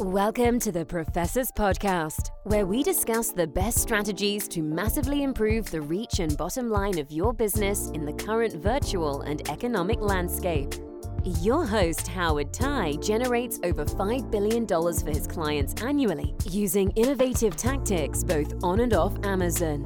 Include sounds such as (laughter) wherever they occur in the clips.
Welcome to the Professors Podcast, where we discuss the best strategies to massively improve the reach and bottom line of your business in the current virtual and economic landscape. Your host, Howard Thai, generates over $5 billion for his clients annually using innovative tactics both on and off Amazon.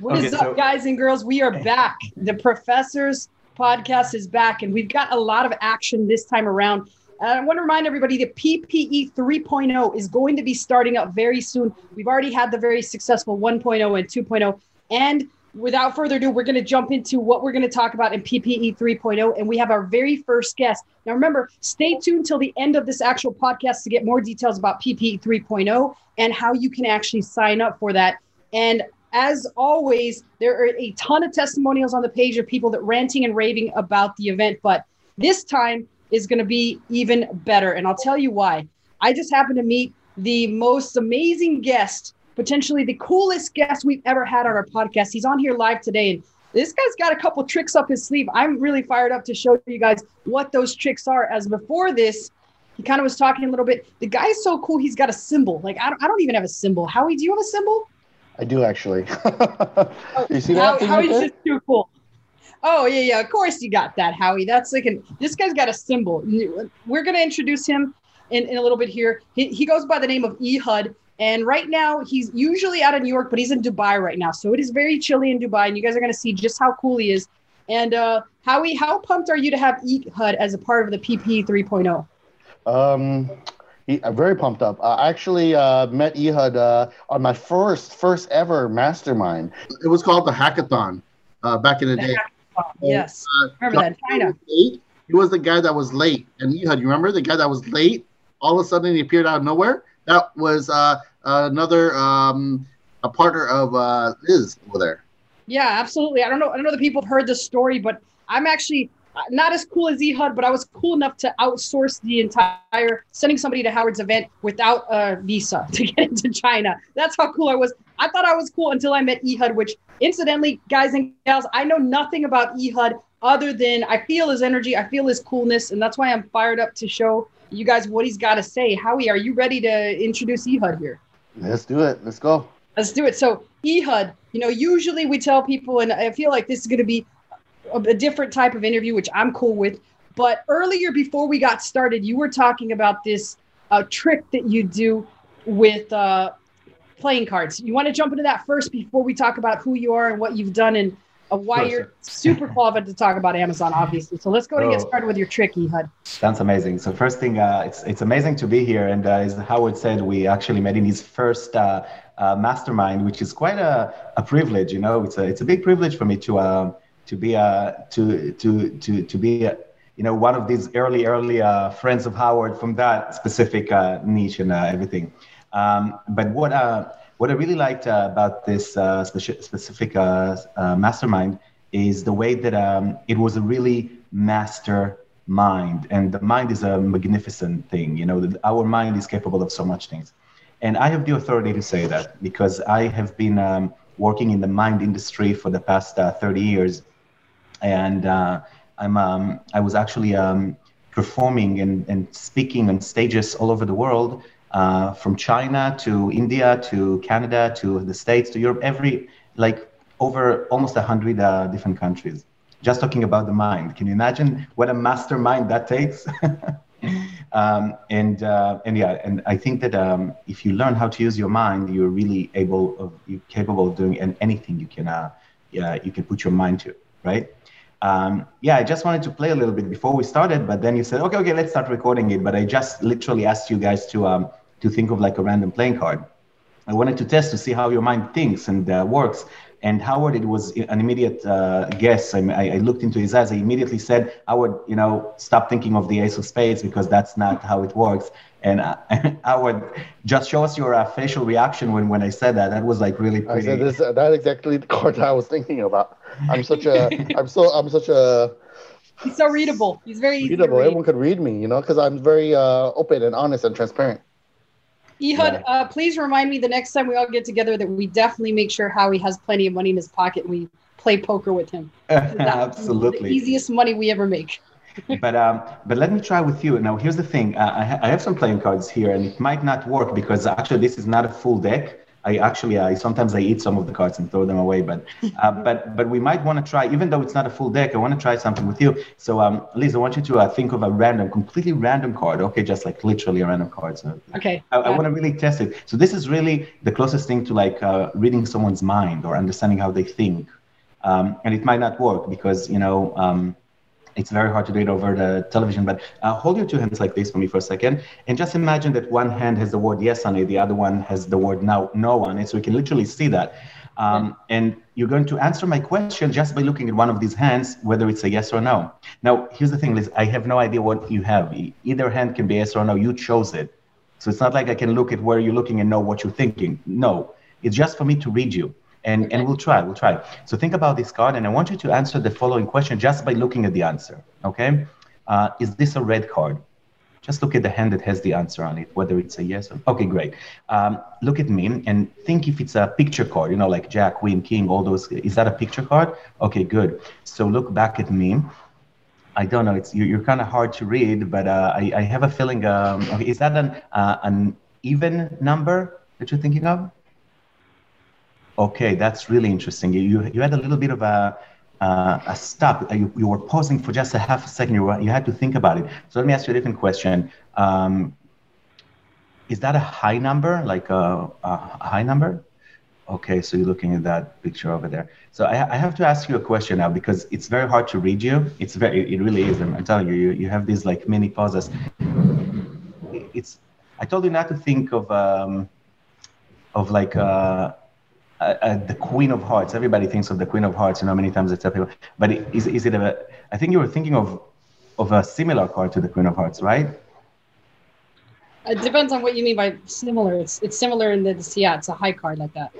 What okay, is up, guys and girls? We are back. The Professors Podcast is back, and we've got a lot of action this time around. And I want to remind everybody that PPE 3.0 is going to be starting up very soon. We've already had the very successful 1.0 and 2.0. And without further ado, we're going to jump into what we're going to talk about in PPE 3.0. And we have our very first guest. Now, remember, stay tuned till the end of this actual podcast to get more details about PPE 3.0 and how you can actually sign up for that. And as always, there are a ton of testimonials on the page of people that ranting and raving about the event. But this time, is going to be even better. And I'll tell you why. I just happened to meet the most amazing guest, potentially the coolest guest we've ever had on our podcast. He's on here live today. And this guy's got a couple tricks up his sleeve. I'm really fired up to show you guys what those tricks are. As before this, he kind of was talking a little bit. The guy's so cool. He's got a symbol. Like I don't, I don't even have a symbol. Howie, do you have a symbol? I do actually. oh, (laughs) you see that? How, Howie's just too cool. Oh yeah, yeah. Of course you got that, Howie. That's like an. This guy's got a symbol. We're gonna introduce him in, in a little bit here. He, he goes by the name of Ehud, and right now he's usually out of New York, but he's in Dubai right now. So it is very chilly in Dubai, and you guys are gonna see just how cool he is. And uh, Howie, how pumped are you to have Ehud as a part of the PP 3.0? Um, he, I'm very pumped up. I actually uh, met Ehud uh, on my first first ever mastermind. It was called the Hackathon uh, back in the, the day. Yes. Uh, remember that China. He was the guy that was late. And you had you remember the guy that was late? All of a sudden he appeared out of nowhere. That was uh, another um, a partner of uh, Liz over there. Yeah, absolutely. I don't know. I don't know the people have heard this story, but I'm actually Uh, not as cool as Ehud, but I was cool enough to outsource the entire sending somebody to Howard's event without a visa (laughs) to get into China. That's how cool I was. I thought I was cool until I met Ehud, which incidentally, guys and gals, I know nothing about Ehud other than I feel his energy, I feel his coolness, and that's why I'm fired up to show you guys what he's got to say. Howie, are you ready to introduce Ehud here? Let's do it. Let's go. Let's do it. So, Ehud, you know, usually we tell people, and I feel like this is going to be a, different type of interview, which I'm cool with. But earlier, before we got started, you were talking about this uh, trick that you do with uh, playing cards. You want to jump into that first before we talk about who you are and what you've done and uh, why sure, you're super qualified to talk about Amazon, obviously. So let's go oh, get started with your trick, Ehud. Sounds amazing. So first thing, uh, it's it's amazing to be here, and uh, as Howard said, we actually met in his first uh, uh, mastermind, which is quite a, a privilege. You know, it's a it's a big privilege for me to um, to be a to to to to be a, you know one of these early early uh, friends of Howard from that specific uh, niche and uh, everything. Um, but what uh, what I really liked uh, about this uh, speci- specific mastermind is the way that um, it was a really master mind, and the mind is a magnificent thing. You know, our mind is capable of so much things, and I have the authority to say that because I have been. Um, working in the mind industry for the past 30 years and uh, I'm um, I was actually um, performing and, and speaking on stages all over the world, uh, from China to India to Canada to the States to Europe, every like over almost a hundred uh, different countries. Just talking about the mind. Can you imagine what a mastermind that takes? (laughs) um, and uh, and yeah, and I think that um, if you learn how to use your mind, you're really able of you're capable of doing anything you can uh, yeah, you can put your mind to, right? Um, yeah, I just wanted to play a little bit before we started, but then you said, okay, okay, let's start recording it. But I just literally asked you guys to um, to think of like a random playing card. I wanted to test to see how your mind thinks and uh, works. And Howard, it was an immediate uh, guess. I, I, looked into his eyes. I immediately said, Howard, you know, stop thinking of the ace of spades because that's not how it works. And (laughs) I would just show us your uh, facial reaction when, when I said that. That was like really pretty. I said this, that's exactly the (laughs) card I was thinking about. I'm such a, I'm so, I'm such a. He's so readable. He's very readable. Everyone could read me, you know, because I'm very uh, open and honest and transparent. Ehud, yeah. uh, please remind me the next time we all get together that we definitely make sure Howie has plenty of money in his pocket and we play poker with him. (laughs) Absolutely. The easiest money we ever make. But um, but let me try with you. Now, here's the thing. Uh, I, ha- I have some playing cards here, and it might not work because actually this is not a full deck. I actually, I sometimes I eat some of the cards and throw them away. But, uh, (laughs) but, but we might want to try, even though it's not a full deck. I want to try something with you. So, um, Liz, I want you to uh, think of a random, completely random card. Okay, just like literally a random card. So, okay. I, I want to really test it. So this is really the closest thing to like uh, reading someone's mind or understanding how they think. Um, and it might not work because you know. Um, it's very hard to do it over the television, but uh, hold your two hands like this for me for a second, and just imagine that one hand has the word yes on it, the other one has the word no, no on it, so we can literally see that. Um, and you're going to answer my question just by looking at one of these hands, whether it's a yes or no. Now, here's the thing, Liz, I have no idea what you have. Either hand can be yes or no, you chose it. So it's not like I can look at where you're looking and know what you're thinking. No, it's just for me to read you and, and we'll try, we'll try. So think about this card, and I want you to answer the following question just by looking at the answer, okay? Uh, is this a red card? Just look at the hand that has the answer on it, whether it's a yes or okay, great. Um, look at me and think if it's a picture card, you know, like Jack, Queen, King, all those. Is that a picture card? Okay, good. So look back at me. I don't know. It's you're, kind of hard to read, but uh, I, I have a feeling. Um, okay, is that an uh, an even number that you're thinking of? Okay, that's really interesting. You you had a little bit of a uh, a stop. You, you were pausing for just a half a second. You were, you had to think about it. So let me ask you a different question. Um, is that a high number, like a, a, high number? Okay, so you're looking at that picture over there. So I, I, have to ask you a question now because it's very hard to read you. It's very, it really is. I'm, I'm telling you, you, you have these like mini pauses. It's, I told you not to think of, um, of like, uh, uh, uh, the Queen of Hearts. Everybody thinks of the Queen of Hearts. You know, many times I tell people, but is is it a? I think you were thinking of of a similar card to the Queen of Hearts, right? It depends on what you mean by similar. It's it's similar in the yeah, it's a high card like that.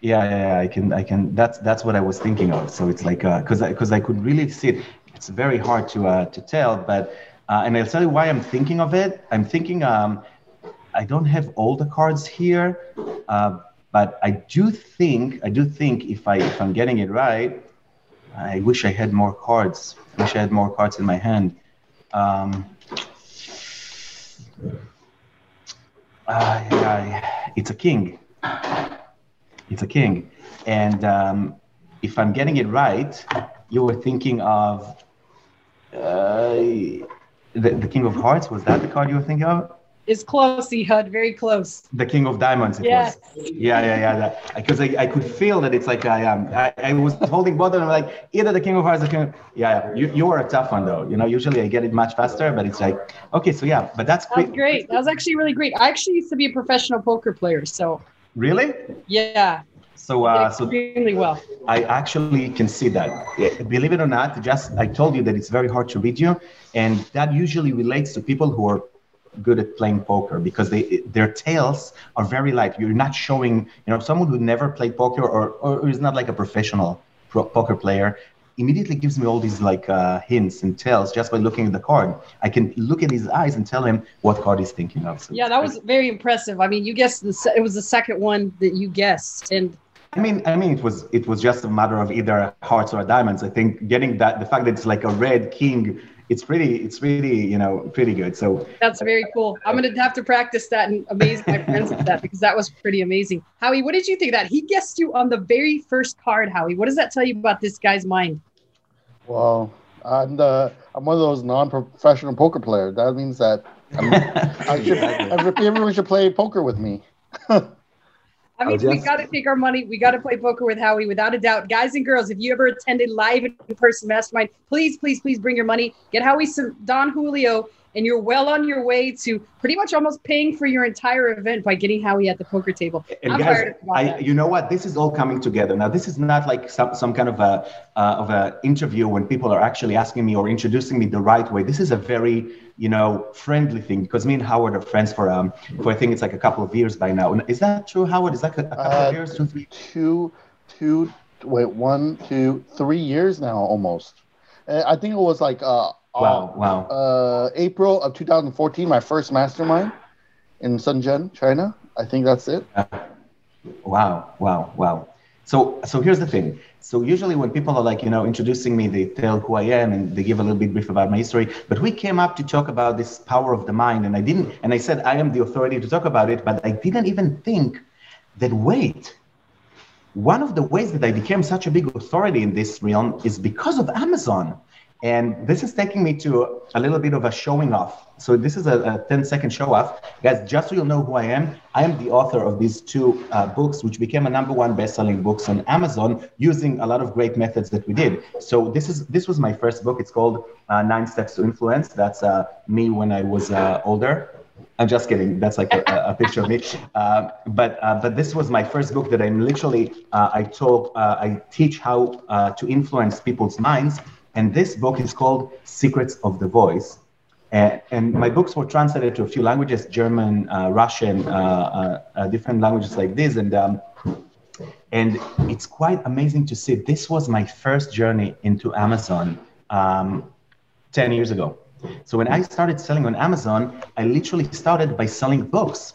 Yeah, yeah, yeah, I can, I can. That's that's what I was thinking of. So it's like, because uh, because I, I could really see it. It's very hard to uh, to tell, but uh, and I'll tell you why I'm thinking of it. I'm thinking um, I don't have all the cards here, uh, but I do think, I do think if I if I'm getting it right, I wish I had more cards. I wish I had more cards in my hand. Um, yeah, it's a king. It's a king, and um, if I'm getting it right, you were thinking of uh, the, the King of Hearts. Was that the card you were thinking of? Is close, Ehud, very close. The King of Diamonds. It yes. Was. Yeah, yeah, yeah. Because I, I could feel that it's like I am. Um, I, I was holding both of them like either the King of Hearts or King. Of, yeah, you you were a tough one though. You know, usually I get it much faster, but it's like okay, so yeah, but that's great. That great. That was actually really great. I actually used to be a professional poker player, so. Really? Yeah. So, uh, so extremely well. I actually can see that. Believe it or not, just I told you that it's very hard to read you, and that usually relates to people who are good at playing poker because they their tails are very light. You're not showing, you know, someone who never played poker or or is not like a professional pro- poker player immediately gives me all these like uh, hints and tells just by looking at the card. I can look at his eyes and tell him what card he's thinking of. So yeah, that was very impressive. I mean, you guessed the se- it was the second one that you guessed, and I mean, I mean, it was it was just a matter of either hearts or diamonds. I think getting that the fact that it's like a red king it's pretty it's really you know pretty good. So that's very cool. I'm gonna have to practice that and amaze my friends with that because that was pretty amazing. Howie what did you think that? He guessed you on the very first card howie. What does that tell you about this guy's mind? Well i'm the i'm one of those non-professional poker players that means that (laughs) i should everyone should play poker with me (laughs) I mean, we got to take our money. We got to play poker with Howie, without a doubt. Guys and girls, if you ever attended live in person mastermind, please, please, please bring your money. Get Howie some Don Julio and you're well on your way to pretty much almost paying for your entire event by getting Howie at the poker table. And I'm guys, I, you know what? This is all coming together now. This is not like some, some kind of a uh, of a interview when people are actually asking me or introducing me the right way. This is a very you know friendly thing because me and Howard are friends for um for I think it's like a couple of years by now. Is that true, Howard? Is that a, a couple uh, of years? Two, three? Two, two, wait, one, two, three years now almost. Uh, I think it was like uh Wow! Um, wow! Uh, April of 2014, my first mastermind in Shenzhen, China. I think that's it. wow! Wow! Wow! So, so here's the thing. So usually when people are like, you know, introducing me, they tell who I am and they give a little bit brief about my history. But we came up to talk about this power of the mind, and I didn't. And I said I am the authority to talk about it, but I didn't even think that wait. One of the ways that I became such a big authority in this realm is because of Amazon. And this is taking me to a little bit of a showing off. So this is a, a 10 second show off. Guys, just so you'll know who I am, I am the author of these two uh, books, which became a number one best-selling books on Amazon using a lot of great methods that we did. So this is this was my first book. It's called uh, Nine Steps to Influence. That's uh, me when I was uh, older. I'm just kidding. That's like a, a picture of me. Uh, (laughs) but uh, but this was my first book that I'm literally uh, I talk uh, I teach how uh, to influence people's minds and this book is called Secrets of the Voice. And, and my books were translated to a few languages German, uh, Russian, uh, uh, uh, different languages like this. And, um, and it's quite amazing to see. This was my first journey into Amazon um, 10 years ago. So when I started selling on Amazon, I literally started by selling books.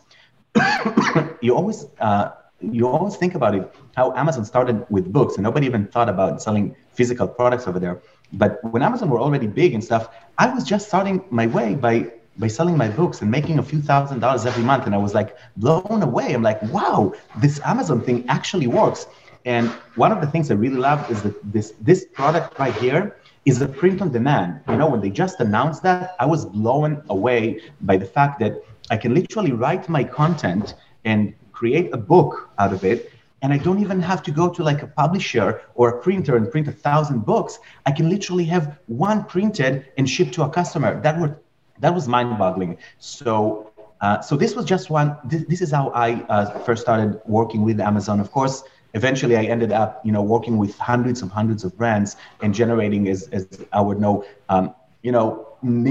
(coughs) you always uh, you always think about it how Amazon started with books, and nobody even thought about selling physical products over there. But when Amazon were already big and stuff, I was just starting my way by by selling my books and making a few thousand dollars every month. And I was like blown away. I'm like, wow, this Amazon thing actually works. And one of the things I really love is that this this product right here is a print on demand. You know, when they just announced that, I was blown away by the fact that I can literally write my content and create a book out of it and I don't even have to go to like a publisher or a printer and print a thousand books. I can literally have one printed and shipped to a customer. That would that was mind-boggling. So uh, so this was just one. This, this is how I uh, first started working with Amazon. Of course, eventually I ended up you know working with hundreds of hundreds of brands and generating as as I would know um, you know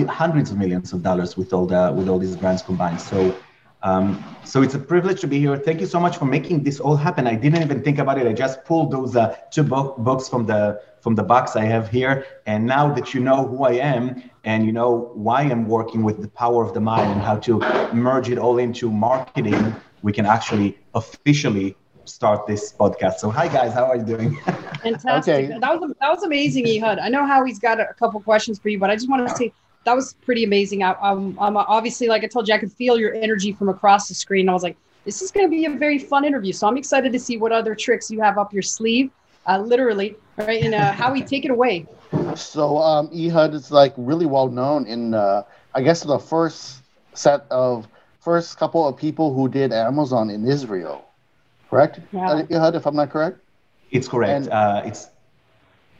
hundreds of millions of dollars with all the with all these brands combined. So um, so it's a privilege to be here. Thank you so much for making this all happen. I didn't even think about it. I just pulled those uh, two bo- books from the from the box I have here. And now that you know who I am and you know why I'm working with the power of the mind and how to merge it all into marketing, we can actually officially start this podcast. So hi guys, how are you doing? (laughs) Fantastic. Okay. That was that was amazing, Ehud. I know how he's got a couple questions for you, but I just want to say that was pretty amazing. I, um, I'm obviously, like I told you, I could feel your energy from across the screen. I was like, this is going to be a very fun interview. So I'm excited to see what other tricks you have up your sleeve, uh, literally, right? And uh, how we take it away. So um, Ehud is like really well known in, uh, I guess, the first set of first couple of people who did Amazon in Israel, correct? Yeah. Ehud, if I'm not correct. It's correct. And, uh, it's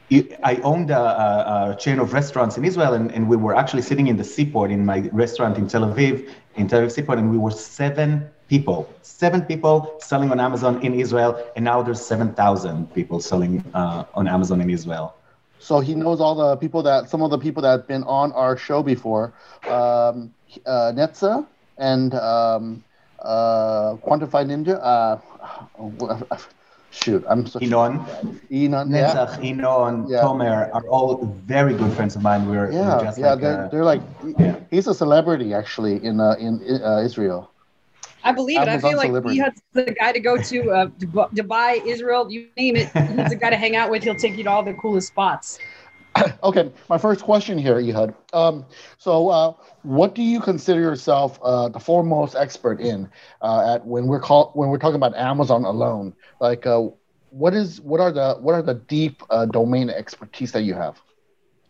I owned a, a, chain of restaurants in Israel, and, and we were actually sitting in the seaport in my restaurant in Tel Aviv, in Tel Aviv seaport, and we were seven people, seven people selling on Amazon in Israel, and now there's 7,000 people selling uh, on Amazon in Israel. So he knows all the people that, some of the people that have been on our show before, um, uh, Netza and um, uh, Quantified Ninja. Uh, shoot, I'm so Inon, Inon, Netzach, yeah. Inon, yeah. Tomer are all very good friends of mine. We're, yeah, we're just yeah, like, they're, uh, they're like, yeah. he's a celebrity actually in uh, in uh, Israel. I believe it. I feel like he has the guy to go to uh, Dubai, Israel, you name it. He's the guy to hang out with. He'll take you to all the coolest spots. (coughs) okay, my first question here, Ehud. Um, so, uh, what do you consider yourself uh, the foremost expert in uh, at when we're call, when we're talking about Amazon alone? Like, uh, what is what are the what are the deep uh, domain expertise that you have?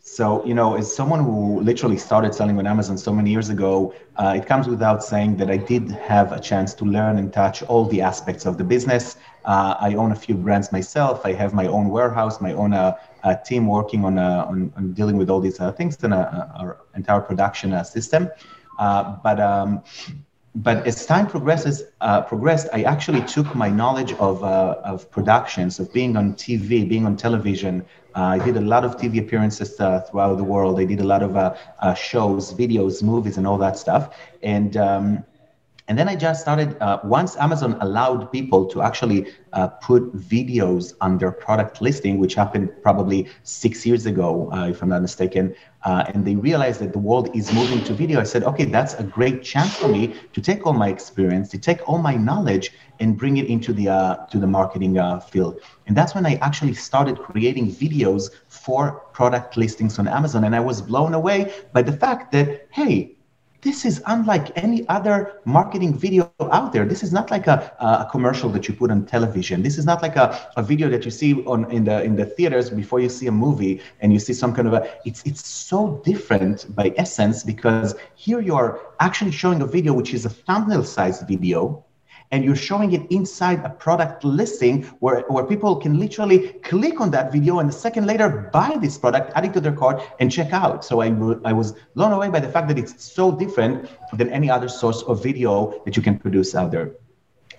So, you know, as someone who literally started selling on Amazon so many years ago, uh, it comes without saying that I did have a chance to learn and touch all the aspects of the business. Uh, I own a few brands myself. I have my own warehouse, my own uh, team working on, uh, on, on, dealing with all these uh, things in our entire production system. but um, but as time progresses, uh, progressed, I actually took my knowledge of, uh, of productions, of being on TV, being on television. Uh, I did a lot of TV appearances uh, throughout the world. I did a lot of uh, uh, shows, videos, movies, and all that stuff. And um, and then I just started, uh, once Amazon allowed people to actually uh, put videos on their product listing, which happened probably six years ago, uh, if I'm not mistaken, uh, and they realized that the world is moving to video, I said, okay, that's a great chance for me to take all my experience, to take all my knowledge and bring it into the, uh, to the marketing uh, field. And that's when I actually started creating videos for product listings on Amazon. And I was blown away by the fact that, hey, this is unlike any other marketing video out there. This is not like a, a commercial that you put on television. This is not like a, a video that you see on in the in the theaters before you see a movie and you see some kind of a it's it's so different by essence because here you're actually showing a video which is a thumbnail sized video and you're showing it inside a product listing where, where people can literally click on that video and a second later buy this product, add it to their cart, and check out. So I, I was blown away by the fact that it's so different than any other source of video that you can produce out there.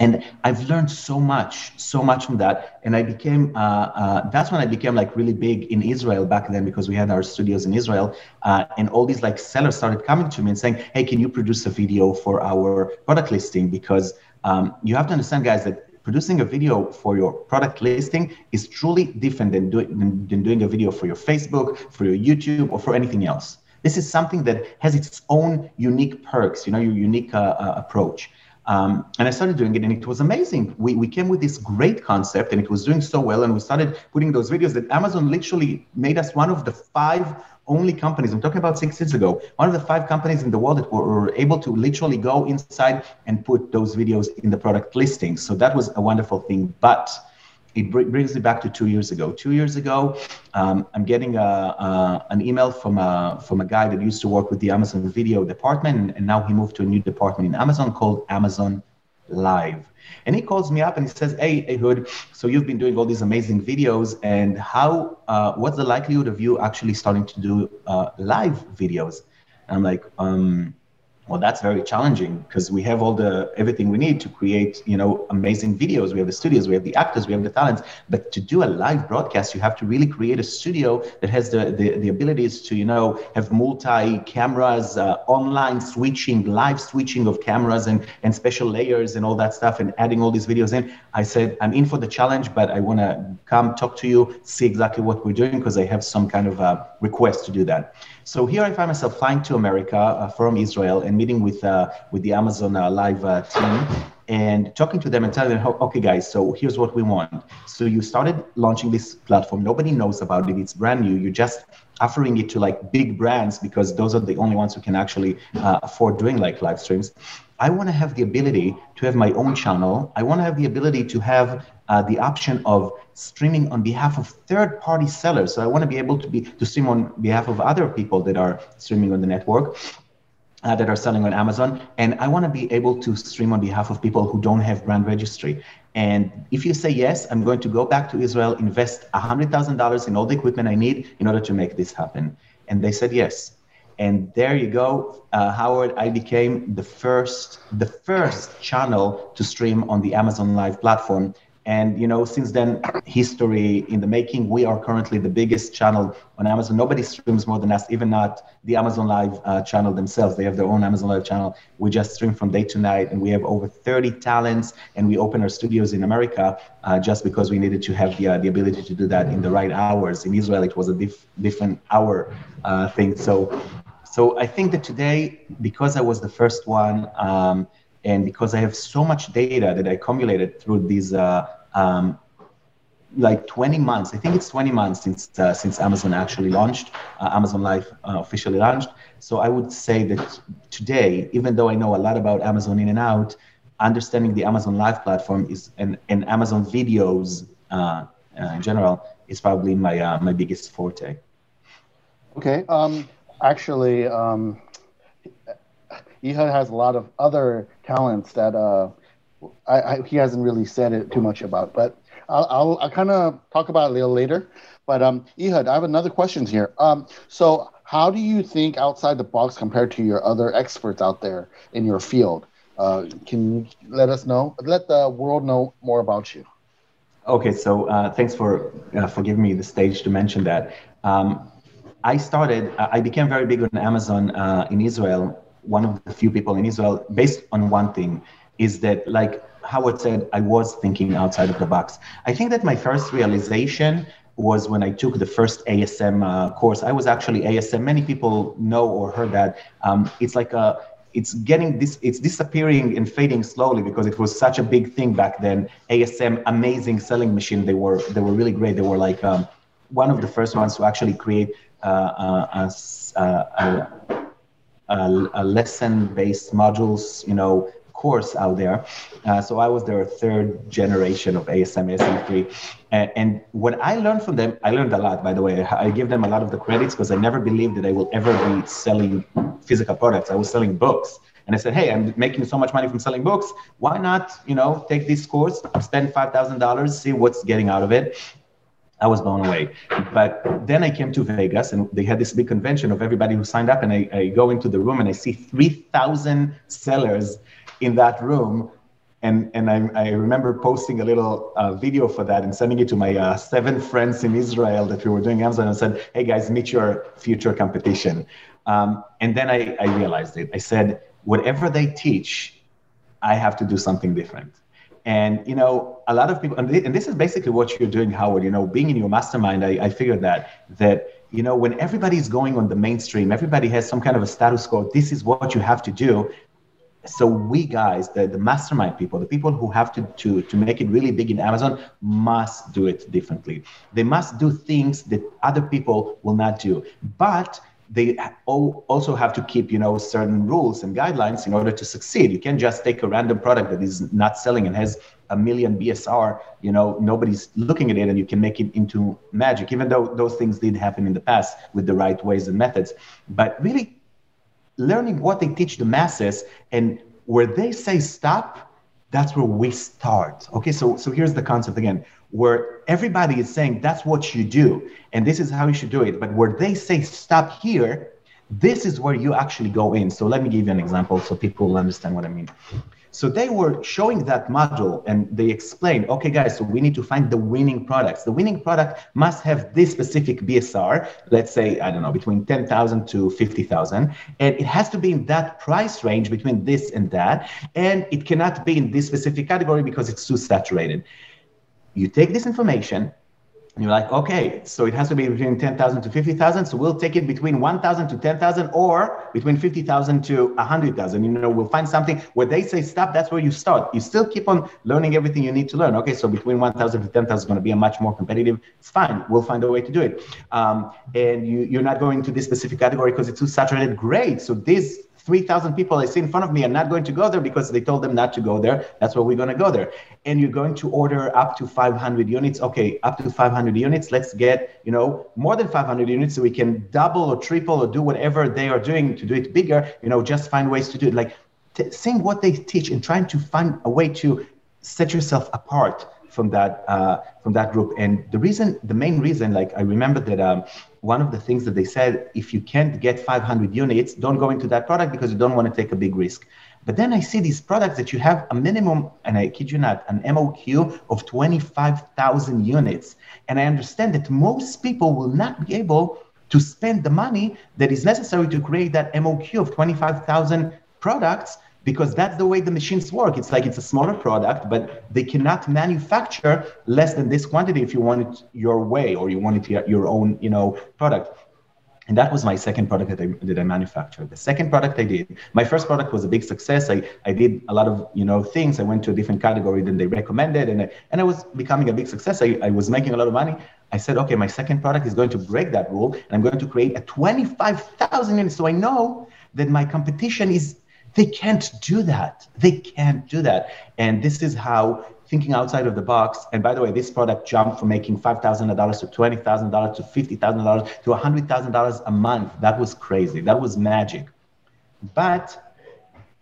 And I've learned so much, so much from that. And I became, uh, uh, that's when I became like really big in Israel back then because we had our studios in Israel. Uh, and all these like sellers started coming to me and saying, hey, can you produce a video for our product listing? Because um, you have to understand, guys, that producing a video for your product listing is truly different than, do, than, than doing a video for your Facebook, for your YouTube, or for anything else. This is something that has its own unique perks, you know, your unique uh, uh, approach. Um, and I started doing it, and it was amazing. We, we came with this great concept, and it was doing so well. And we started putting those videos that Amazon literally made us one of the five only companies, I'm talking about six years ago, one of the five companies in the world that were able to literally go inside and put those videos in the product listings. So that was a wonderful thing. But it brings me back to two years ago. Two years ago, um, I'm getting a, a, an email from a, from a guy that used to work with the Amazon video department, and now he moved to a new department in Amazon called Amazon Live. And he calls me up and he says, "Hey, Ehud, so you've been doing all these amazing videos, and how? Uh, what's the likelihood of you actually starting to do uh, live videos?" And I'm like, um, well that's very challenging because we have all the everything we need to create you know amazing videos. We have the studios we have the actors we have the talents. But to do a live broadcast you have to really create a studio that has the the, the abilities to you know have multi cameras uh, online switching live switching of cameras and and special layers and all that stuff and adding all these videos in. I said i'm in for the challenge but i want to come talk to you see exactly what we're doing because i have some kind of a request to do that so here I find myself flying to America uh, from Israel and meeting with uh, with the Amazon uh, Live team and talking to them and telling them, okay, guys, so here's what we want. So you started launching this platform. Nobody knows about it. It's brand new. You're just offering it to like big brands because those are the only ones who can actually uh, afford doing like live streams. I want to have the ability to have my own channel. I want to have the ability to have uh, the option of streaming on behalf of third-party sellers. So I want to be able to be to stream on behalf of other people that are streaming on the network. Uh, that are selling on Amazon. And I want to be able to stream on behalf of people who don't have brand registry. And if you say yes, I'm going to go back to Israel, invest $100,000 in all the equipment I need in order to make this happen. And they said yes. And there you go, uh, Howard. I became the first, the first channel to stream on the Amazon Live platform. And you know, since then, history in the making. We are currently the biggest channel on Amazon. Nobody streams more than us, even not the Amazon Live uh, channel themselves. They have their own Amazon Live channel. We just stream from day to night, and we have over 30 talents. And we open our studios in America uh, just because we needed to have the uh, the ability to do that in the right hours. In Israel, it was a diff- different hour uh, thing. So, so I think that today, because I was the first one. Um, and because I have so much data that I accumulated through these uh, um, like 20 months. I think it's 20 months since uh, since Amazon actually launched, uh, Amazon Live uh, officially launched. So I would say that today, even though I know a lot about Amazon in and out, understanding the Amazon Live platform is and, and Amazon videos uh, uh, in general is probably my my biggest forte. Okay. Um, actually, um, Ehud has a lot of other talents that I, I, he hasn't really said it too much about, but I'll, I'll, I'll kind of talk about it a little later. But um, Ehud, I have another question here. Um, so how do you think outside the box compared to your other experts out there in your field? Uh, can you let us know, let the world know more about you? Okay, so uh, thanks for uh, for giving me the stage to mention that. Um, I started, I became very big on Amazon uh, in Israel one of the few people in Israel based on one thing is that like Howard said, I was thinking outside of the box. I think that my first realization was when I took the first ASM uh, course. I was actually ASM. Many people know or heard that. Um, it's like a it's getting this it's disappearing and fading slowly because it was such a big thing back then asm amazing selling machine they were they were really great they were like um, one of the first ones to actually create a, a, a, a lesson based modules you know course out there. Uh, so I was their third generation of ASM, ASM3. And, and, what I learned from them, I learned a lot, by the way. I give them a lot of the credits because I never believed that I will ever be selling physical products. I was selling books. And I said, hey, I'm making so much money from selling books. Why not, you know, take this course, spend $5,000, see what's getting out of it. I was blown away. But then I came to Vegas and they had this big convention of everybody who signed up. And I, I go into the room and I see 3,000 sellers in that room. And, and I, I remember posting a little uh, video for that and sending it to my uh, seven friends in Israel that we were doing Amazon and said, hey guys, meet your future competition. Um, and then I, I realized it. I said, whatever they teach, I have to do something different. And you know, a lot of people, and this is basically what you're doing, Howard. You know, being in your mastermind, I, I figured that that you know, when everybody is going on the mainstream, everybody has some kind of a status quo. This is what you have to do so we guys the, the mastermind people the people who have to, to to make it really big in amazon must do it differently they must do things that other people will not do but they also have to keep you know certain rules and guidelines in order to succeed. You can't just take a random product that is not selling and has a million bsr you know nobody's looking at it and you can make it into magic even though those things did happen in the past with the right ways and methods. But really learning what they teach the masses and where they say stop, that's where we start. Okay, so so here's the concept again, where everybody is saying that's what you do, and this is how you should do it. But where they say stop here, this is where you actually go in. So let me give you an example so people understand what I mean. So they were showing that model and they explained, okay, guys, so we need to find the winning products. The winning product must have this specific BSR, let's say, I don't know, between 10,000 to 50,000. And it has to be in that price range between this and that. And it cannot be in this specific category because it's too saturated. You take this information, and you're like, okay, so it has to be between 10,000 to 50,000. So we'll take it between 1,000 to 10,000 or between 50,000 to 100,000. You know, we'll find something where they say stop. That's where you start. You still keep on learning everything you need to learn. Okay, so between 1,000 to 10,000 is going to be a much more competitive. It's fine. We'll find a way to do it. Um, and you, you're not going to this specific category because it's too saturated. Great. So this 3,000 people I see in front of me are not going to go there because they told them not to go there. That's why we're going to go there. And you're going to order up to 500 units. Okay, up to 500 units. Let's get, you know, more than 500 units so we can double or triple or do whatever they are doing to do it bigger. You know, just find ways to do it. Like t- seeing what they teach and trying to find a way to set yourself apart from that uh, from that group. And the reason, the main reason, like I remember that um, one of the things that they said, if you can't get 500 units, don't go into that product because you don't want to take a big risk. But then I see these products that you have a minimum, and I kid you not, an MOQ of 25,000 units. And I understand that most people will not be able to spend the money that is necessary to create that MOQ of 25,000 products because that's the way the machines work. It's like it's a smaller product, but they cannot manufacture less than this quantity if you want it your way or you want it your own, you know, product. And that was my second product that I, that I manufactured. The second product I did, my first product was a big success. I, I did a lot of you know things. I went to a different category than they recommended, and I, and I was becoming a big success. I, I was making a lot of money. I said, okay, my second product is going to break that rule, and I'm going to create a 25,000 units. So I know that my competition is they can't do that. They can't do that. And this is how thinking outside of the box. And by the way, this product jumped from making $5,000 to $20,000 to $50,000 to $100,000 a month. That was crazy. That was magic. But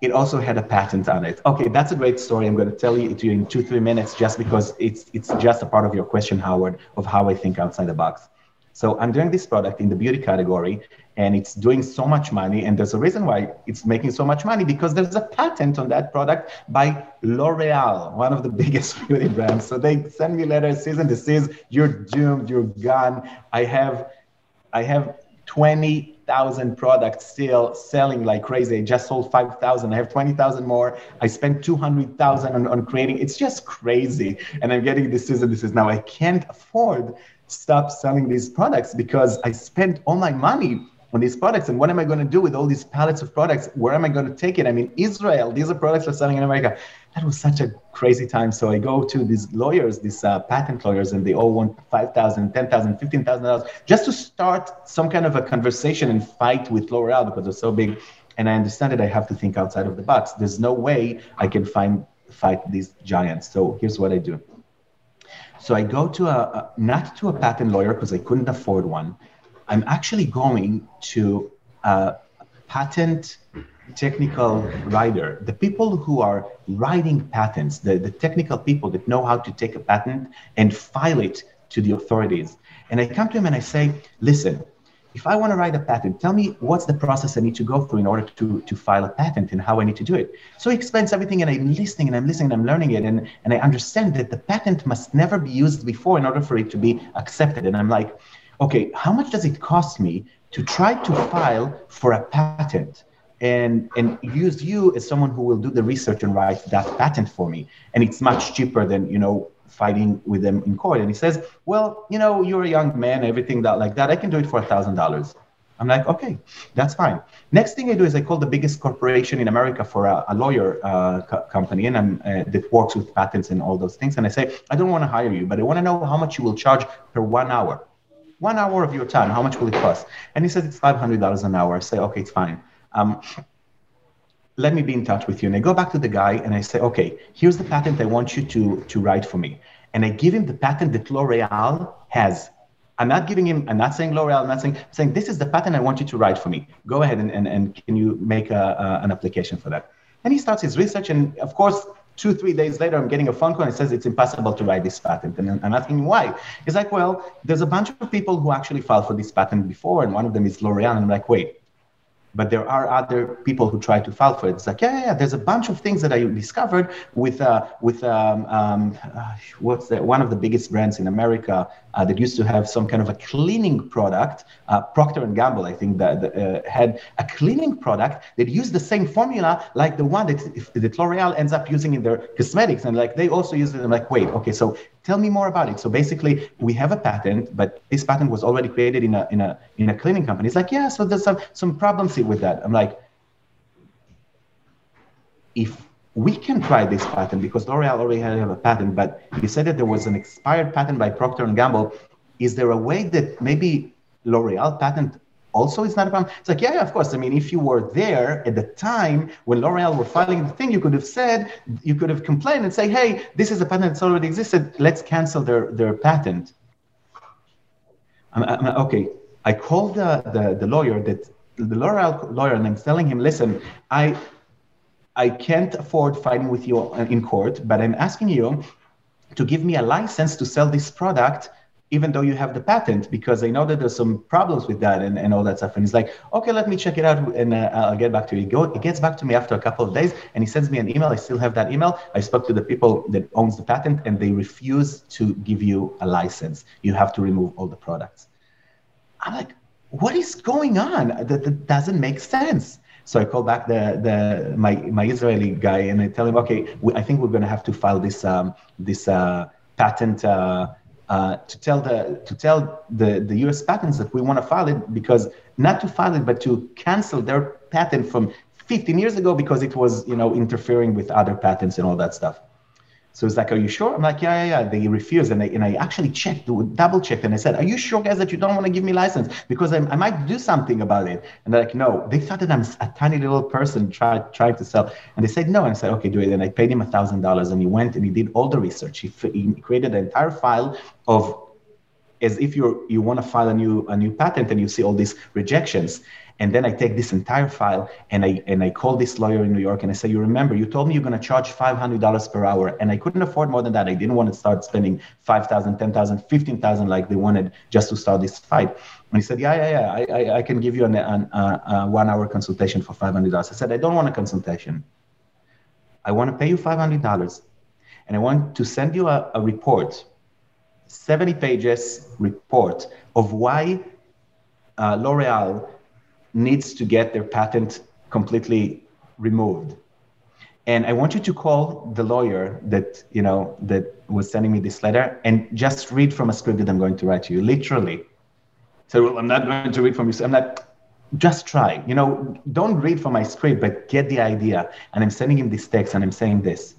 it also had a patent on it. Okay, that's a great story. I'm going to tell you to you in two, three minutes just because it's, it's just a part of your question, Howard, of how I think outside the box. So I'm doing this product in the beauty category, and it's doing so much money. And there's a reason why it's making so much money because there's a patent on that product by L'Oreal, one of the (laughs) biggest beauty brands. So they send me letters, cease and desist. You're doomed. You're gone. I have, I have 20 200,000 products still selling like crazy. I just sold 5,000. I have 20,000 more. I spent 200,000 on, on creating. It's just crazy. And I'm getting this is and this is now. I can't afford stop selling these products because I spent all my money on these products. And what am I going to do with all these pallets of products? Where am I going to take it? I mean, Israel, these are products are selling in America. That was such a crazy time. So I go to these lawyers, these uh, patent lawyers, and they all want $5,000, $10,000, $15,000 just to start some kind of a conversation and fight with L'Oreal because they're so big. And I understand that I have to think outside of the box. There's no way I can find fight these giants. So here's what I do. So I go to a, a not to a patent lawyer because I couldn't afford one. I'm actually going to a patent technical writer, the people who are writing patents, the, the technical people that know how to take a patent and file it to the authorities. And I come to him and I say, listen, if I want to write a patent, tell me what's the process I need to go through in order to, to file a patent and how I need to do it. So he explains everything and I'm listening and I'm listening and I'm learning it. And, and I understand that the patent must never be used before in order for it to be accepted. And I'm like, okay, how much does it cost me to try to file for a patent? and and use you as someone who will do the research and write that patent for me and it's much cheaper than you know fighting with them in court. And he says well you know you're a young man everything that like that. I can do it for a thousand dollars. I'm like okay that's fine. Next thing i do is i call the biggest corporation in america for a, a lawyer uh, co- company and I'm, uh, that works with patents and all those things. And i say i don't want to hire you but i want to know how much you will charge per one hour. One hour of your time how much will it cost? And he says it's $500 an hour. I say okay it's fine. Um, let me be in touch with you. And I go back to the guy and I say, okay, here's the patent I want you to, to write for me. And I give him the patent that L'Oreal has. I'm not giving him, I'm not saying L'Oreal, I'm not saying, I'm saying this is the patent I want you to write for me. Go ahead and, and, and can you make a, a, an application for that? And he starts his research. And of course, two, three days later, I'm getting a phone call and it says it's impossible to write this patent. And I'm asking why. He's like, well, there's a bunch of people who actually filed for this patent before. And one of them is L'Oreal. And I'm like, wait, but there are other people who try to file for it. It's like, yeah, yeah, yeah. There's a bunch of things that I discovered with uh, with um, um, uh, what's the, one of the biggest brands in America uh, that used to have some kind of a cleaning product. Uh, Procter and Gamble, I think, that uh, had a cleaning product that used the same formula like the one that that L'Oreal ends up using in their cosmetics, and like they also use it. I'm like, wait, okay, so tell me more about it. So basically, we have a patent, but this patent was already created in a in a in a cleaning company. It's like, yeah, so there's some some problems with that. I'm like, if we can try this patent because L'Oreal already have a patent, but you said that there was an expired patent by Procter and Gamble. Is there a way that maybe L'Oreal patent also is not a problem? It's like, yeah, yeah, of course. I mean, if you were there at the time when L'Oreal were filing the thing, you could have said, you could have complained and say, hey, this is a patent that's already existed. Let's cancel their, their patent. I'm, I'm, okay, I called the, the, the lawyer that the L'Oreal lawyer and I'm telling him, listen, I I can't afford fighting with you in court, but I'm asking you to give me a license to sell this product even though you have the patent because I know that there's some problems with that and, and all that stuff. And he's like, okay, let me check it out and uh, I'll get back to you. He, go, he gets back to me after a couple of days and he sends me an email. I still have that email. I spoke to the people that owns the patent and they refuse to give you a license. You have to remove all the products. I'm like, what is going on? That, that doesn't make sense. So I call back the, the my, my Israeli guy and I tell him, okay, we, I think we're going to have to file this um, this uh, patent uh, uh, to tell the to tell the, the U.S. patents that we want to file it because not to file it but to cancel their patent from 15 years ago because it was you know interfering with other patents and all that stuff. So it's like, are you sure? I'm like, yeah, yeah, yeah. They refused, and I, and I actually checked, double checked, and I said, are you sure, guys, that you don't want to give me license because I, I might do something about it? And they're like, no. They thought that I'm a tiny little person try, trying to sell, and they said no. And I said, okay, do it. And I paid him a thousand dollars, and he went and he did all the research. He, he created an entire file of as if you you want to file a new a new patent and you see all these rejections and then I take this entire file and I and I call this lawyer in New York and I say, you remember, you told me you're going to charge $500 per hour, and I couldn't afford more than that. I didn't want to start spending 5,000, 10,000, 15,000 like they wanted just to start this fight. And he said, yeah, yeah, yeah, I, I, I can give you an, an uh, one-hour consultation for $500. I said, I don't want a consultation. I want to pay you $500, and I want to send you a, a report, 70 pages report of why uh, L'Oreal needs to get their patent completely removed. And I want you to call the lawyer that you know that was sending me this letter and just read from a script that I'm going to write to you, literally. So well, I'm not going to read from you. I'm not. Just try. You know, don't read from my script, but get the idea. And I'm sending him this text, and I'm saying this.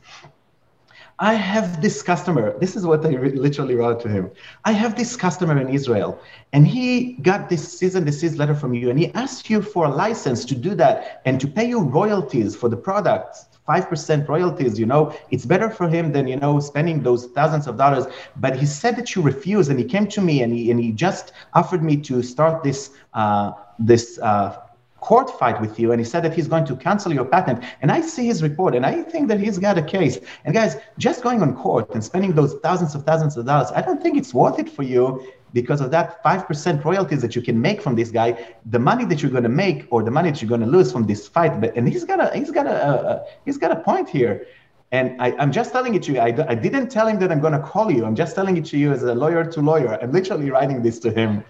I have this customer. This is what I re- literally wrote to him. I have this customer in Israel, and he got this and desist letter from you, and he asked you for a license to do that and to pay you royalties for the product. 5% royalties, you know, it's better for him than, you know, spending those thousands of dollars. But he said that you refused and he came to me and he, and he just offered me to start this, uh, this uh, court fight with you and he said that he's going to cancel your patent and i see his report and i think that he's got a case and guys just going on court and spending those thousands of thousands of dollars i don't think it's worth it for you because of that 5% royalties that you can make from this guy the money that you're going to make or the money that you're going to lose from this fight but and he's got a he's got a, he's got a point here and I, am just telling it to you. I, I didn't tell him that I'm going to call you. I'm just telling it to you as a lawyer to lawyer. I'm literally writing this to him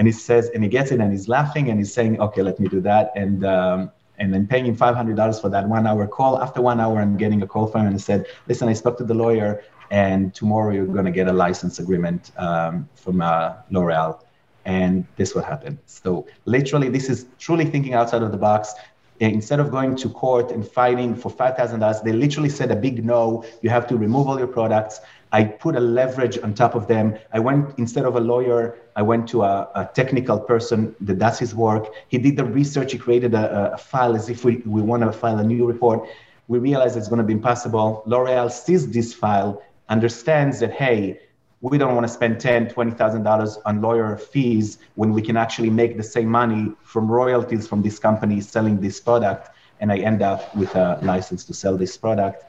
and he says, and he gets it, and he's laughing, and he's saying, "Okay, let me do that." And um, and then paying him five hundred dollars for that one hour call. After one hour, I'm getting a call from him and he said, "Listen, I spoke to the lawyer, and tomorrow you're going to get a license agreement um, from uh, L'Oreal." And this what happened. So literally, this is truly thinking outside of the box instead of going to court and fighting for $5,000, they literally said a big no. You have to remove all your products. I put a leverage on top of them. I went, instead of a lawyer, I went to a, a technical person that does his work. He did the research. He created a, a file as if we, we want to file a new report. We realized it's going to be impossible. L'Oreal sees this file, understands that, hey, we don't want to spend ten, twenty thousand dollars on lawyer fees when we can actually make the same money from royalties from this company selling this product, and I end up with a license to sell this product.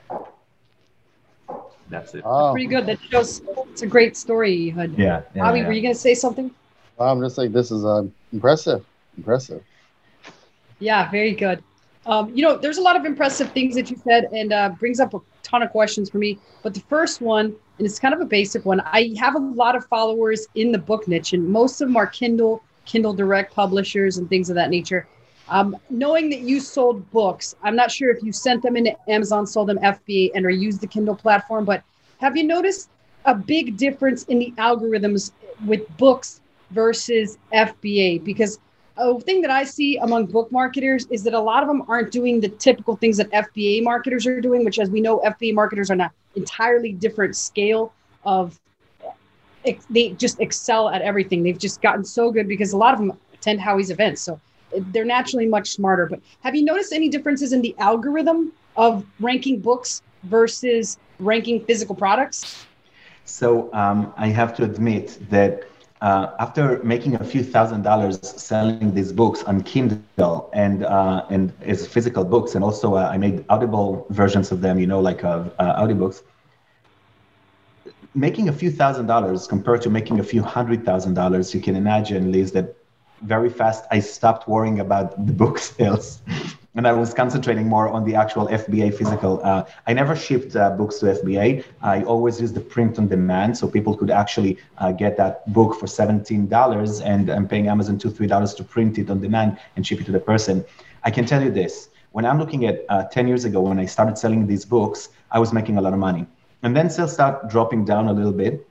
That's it. Oh. Pretty good. That shows it's a great story, Ehud. Yeah. yeah Bobby, yeah. were you going to say something? I'm just like, this is uh, impressive. Impressive. Yeah, very good. Um, you know, there's a lot of impressive things that you said and uh, brings up a ton of questions for me. But the first one, and it's kind of a basic one, I have a lot of followers in the book niche, and most of them are Kindle, Kindle Direct publishers, and things of that nature. Um, knowing that you sold books, I'm not sure if you sent them into Amazon, sold them FBA, and or used the Kindle platform, but have you noticed a big difference in the algorithms with books versus FBA? Because a thing that I see among book marketers is that a lot of them aren't doing the typical things that FBA marketers are doing, which, as we know, FBA marketers are on an entirely different scale of they just excel at everything. They've just gotten so good because a lot of them attend Howie's events. So they're naturally much smarter. But have you noticed any differences in the algorithm of ranking books versus ranking physical products? So um, I have to admit that uh, after making a few thousand dollars selling these books on Kindle and uh, and as physical books, and also uh, I made audible versions of them, you know, like uh, uh, audiobooks. Making a few thousand dollars compared to making a few hundred thousand dollars, you can imagine, Liz, that very fast I stopped worrying about the book (laughs) sales and I was concentrating more on the actual FBA physical. Uh, I never shipped uh, books to FBA. I always used the print on demand, so people could actually uh, get that book for seventeen dollars, and I'm paying Amazon two three dollars to print it on demand and ship it to the person. I can tell you this: when I'm looking at uh, ten years ago, when I started selling these books, I was making a lot of money, and then sales start dropping down a little bit.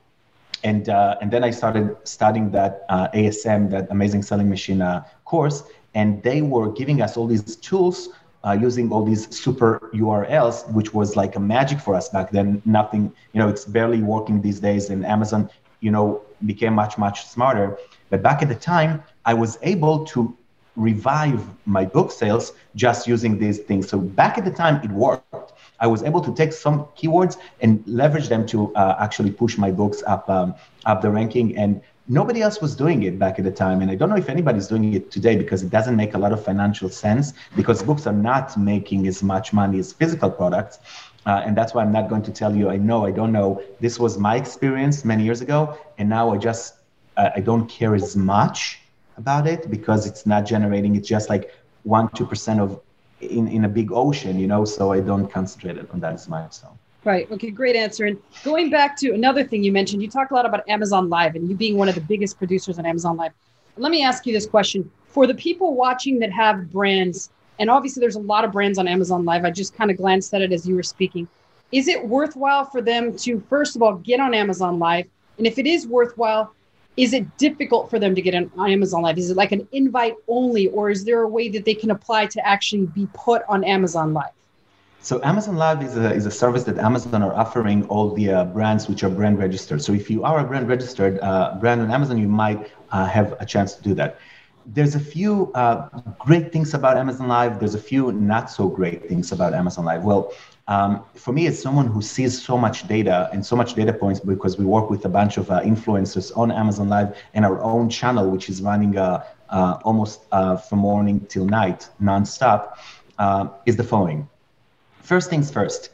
And, uh, and then I started studying that uh, ASM, that Amazing Selling Machine course, and they were giving us all these tools uh, using all these super URLs, which was like a magic for us back then. Nothing, you know, it's barely working these days, and Amazon, you know, became much much smarter. But back at the time, I was able to revive my book sales just using these things. So back at the time, it worked. I was able to take some keywords and leverage them to uh, actually push my books up um, up the ranking. And nobody else was doing it back at the time and i don't know if anybody's doing it today because it doesn't make a lot of financial sense because books are not making as much money as physical products uh, and that's why i'm not going to tell you i know i don't know this was my experience many years ago and now i just uh, i don't care as much about it because it's not generating it's just like 1 2% of in, in a big ocean you know so i don't concentrate on that as much so Right. Okay. Great answer. And going back to another thing you mentioned, you talked a lot about Amazon Live and you being one of the biggest producers on Amazon Live. let me ask you this question for the people watching that have brands, and obviously there's a lot of brands on Amazon Live. I just kind of glanced at it as you were speaking. Is it worthwhile for them to, first of all, get on Amazon Live? And if it is worthwhile, is it difficult for them to get on Amazon Live? Is it like an invite only, or is there a way that they can apply to actually be put on Amazon Live? So Amazon Live is a, is a service that Amazon are offering all the uh, brands which are brand registered. So if you are a brand registered uh, brand on Amazon, you might uh, have a chance to do that. There's a few uh, great things about Amazon Live. There's a few not so great things about Amazon Live. Well, um, for me, as someone who sees so much data and so much data points because we work with a bunch of uh, influencers on Amazon Live and our own channel, which is running uh, almost from morning till night nonstop, is the following first things first,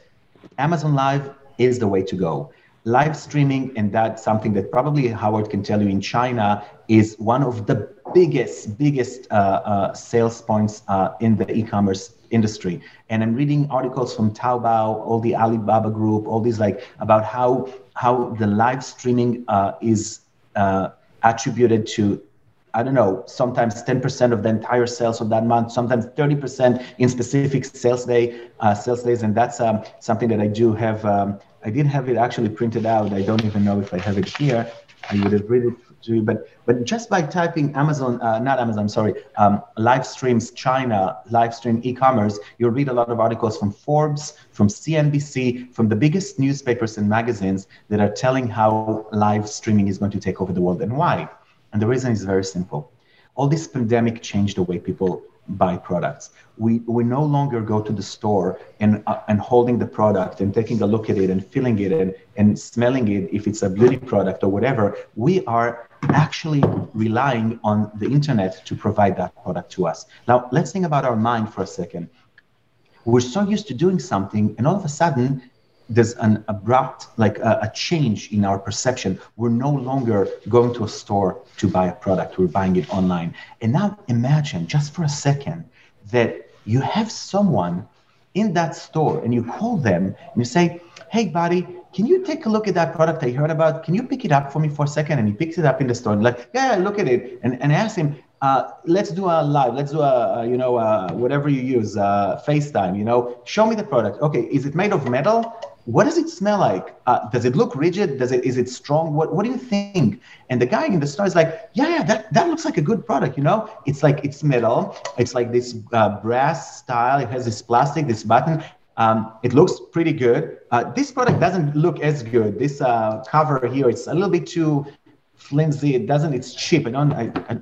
Amazon Live is the way to go. Live streaming, and that's something that probably Howard can tell you in China, is one of the biggest, biggest uh, uh, sales points uh, in the e-commerce industry. And I'm reading articles from Taobao, all the Alibaba group, all these like about how how the live streaming uh, is uh, attributed to I don't know, sometimes 10% of the entire sales of that month, sometimes 30% in specific sales day, uh, sales days. And that's um, something that I do have. Um, I did have it actually printed out. I don't even know if I have it here. I would have read it but but just by typing Amazon, uh, not Amazon, sorry, um, live streams China, live stream e-commerce, you'll read a lot of articles from Forbes, from CNBC, from the biggest newspapers and magazines that are telling how live streaming is going to take over the world and why. And the reason is very simple. All this pandemic changed the way people buy products. We, we no longer go to the store and, uh, and holding the product and taking a look at it and feeling it and, and smelling it if it's a beauty product or whatever. We are actually relying on the internet to provide that product to us. Now, let's think about our mind for a second. We're so used to doing something, and all of a sudden, there's an abrupt like a, a, change in our perception we're no longer going to a store to buy a product we're buying it online and now imagine just for a second that you have someone in that store and you call them and you say hey buddy can you take a look at that product i heard about can you pick it up for me for a second and he picks it up in the store like yeah look at it and, and ask him uh, let's do a live let's do a, a you know a, whatever you use uh, facetime you know show me the product okay is it made of metal what does it smell like? Uh, does it look rigid? Does it is it strong? What what do you think? And the guy in the store is like, yeah, yeah, that, that looks like a good product. You know, it's like it's metal. It's like this uh, brass style. It has this plastic, this button. Um, it looks pretty good. Uh, this product doesn't look as good. This uh, cover here, it's a little bit too flimsy. It doesn't. It's cheap. I don't. I, I,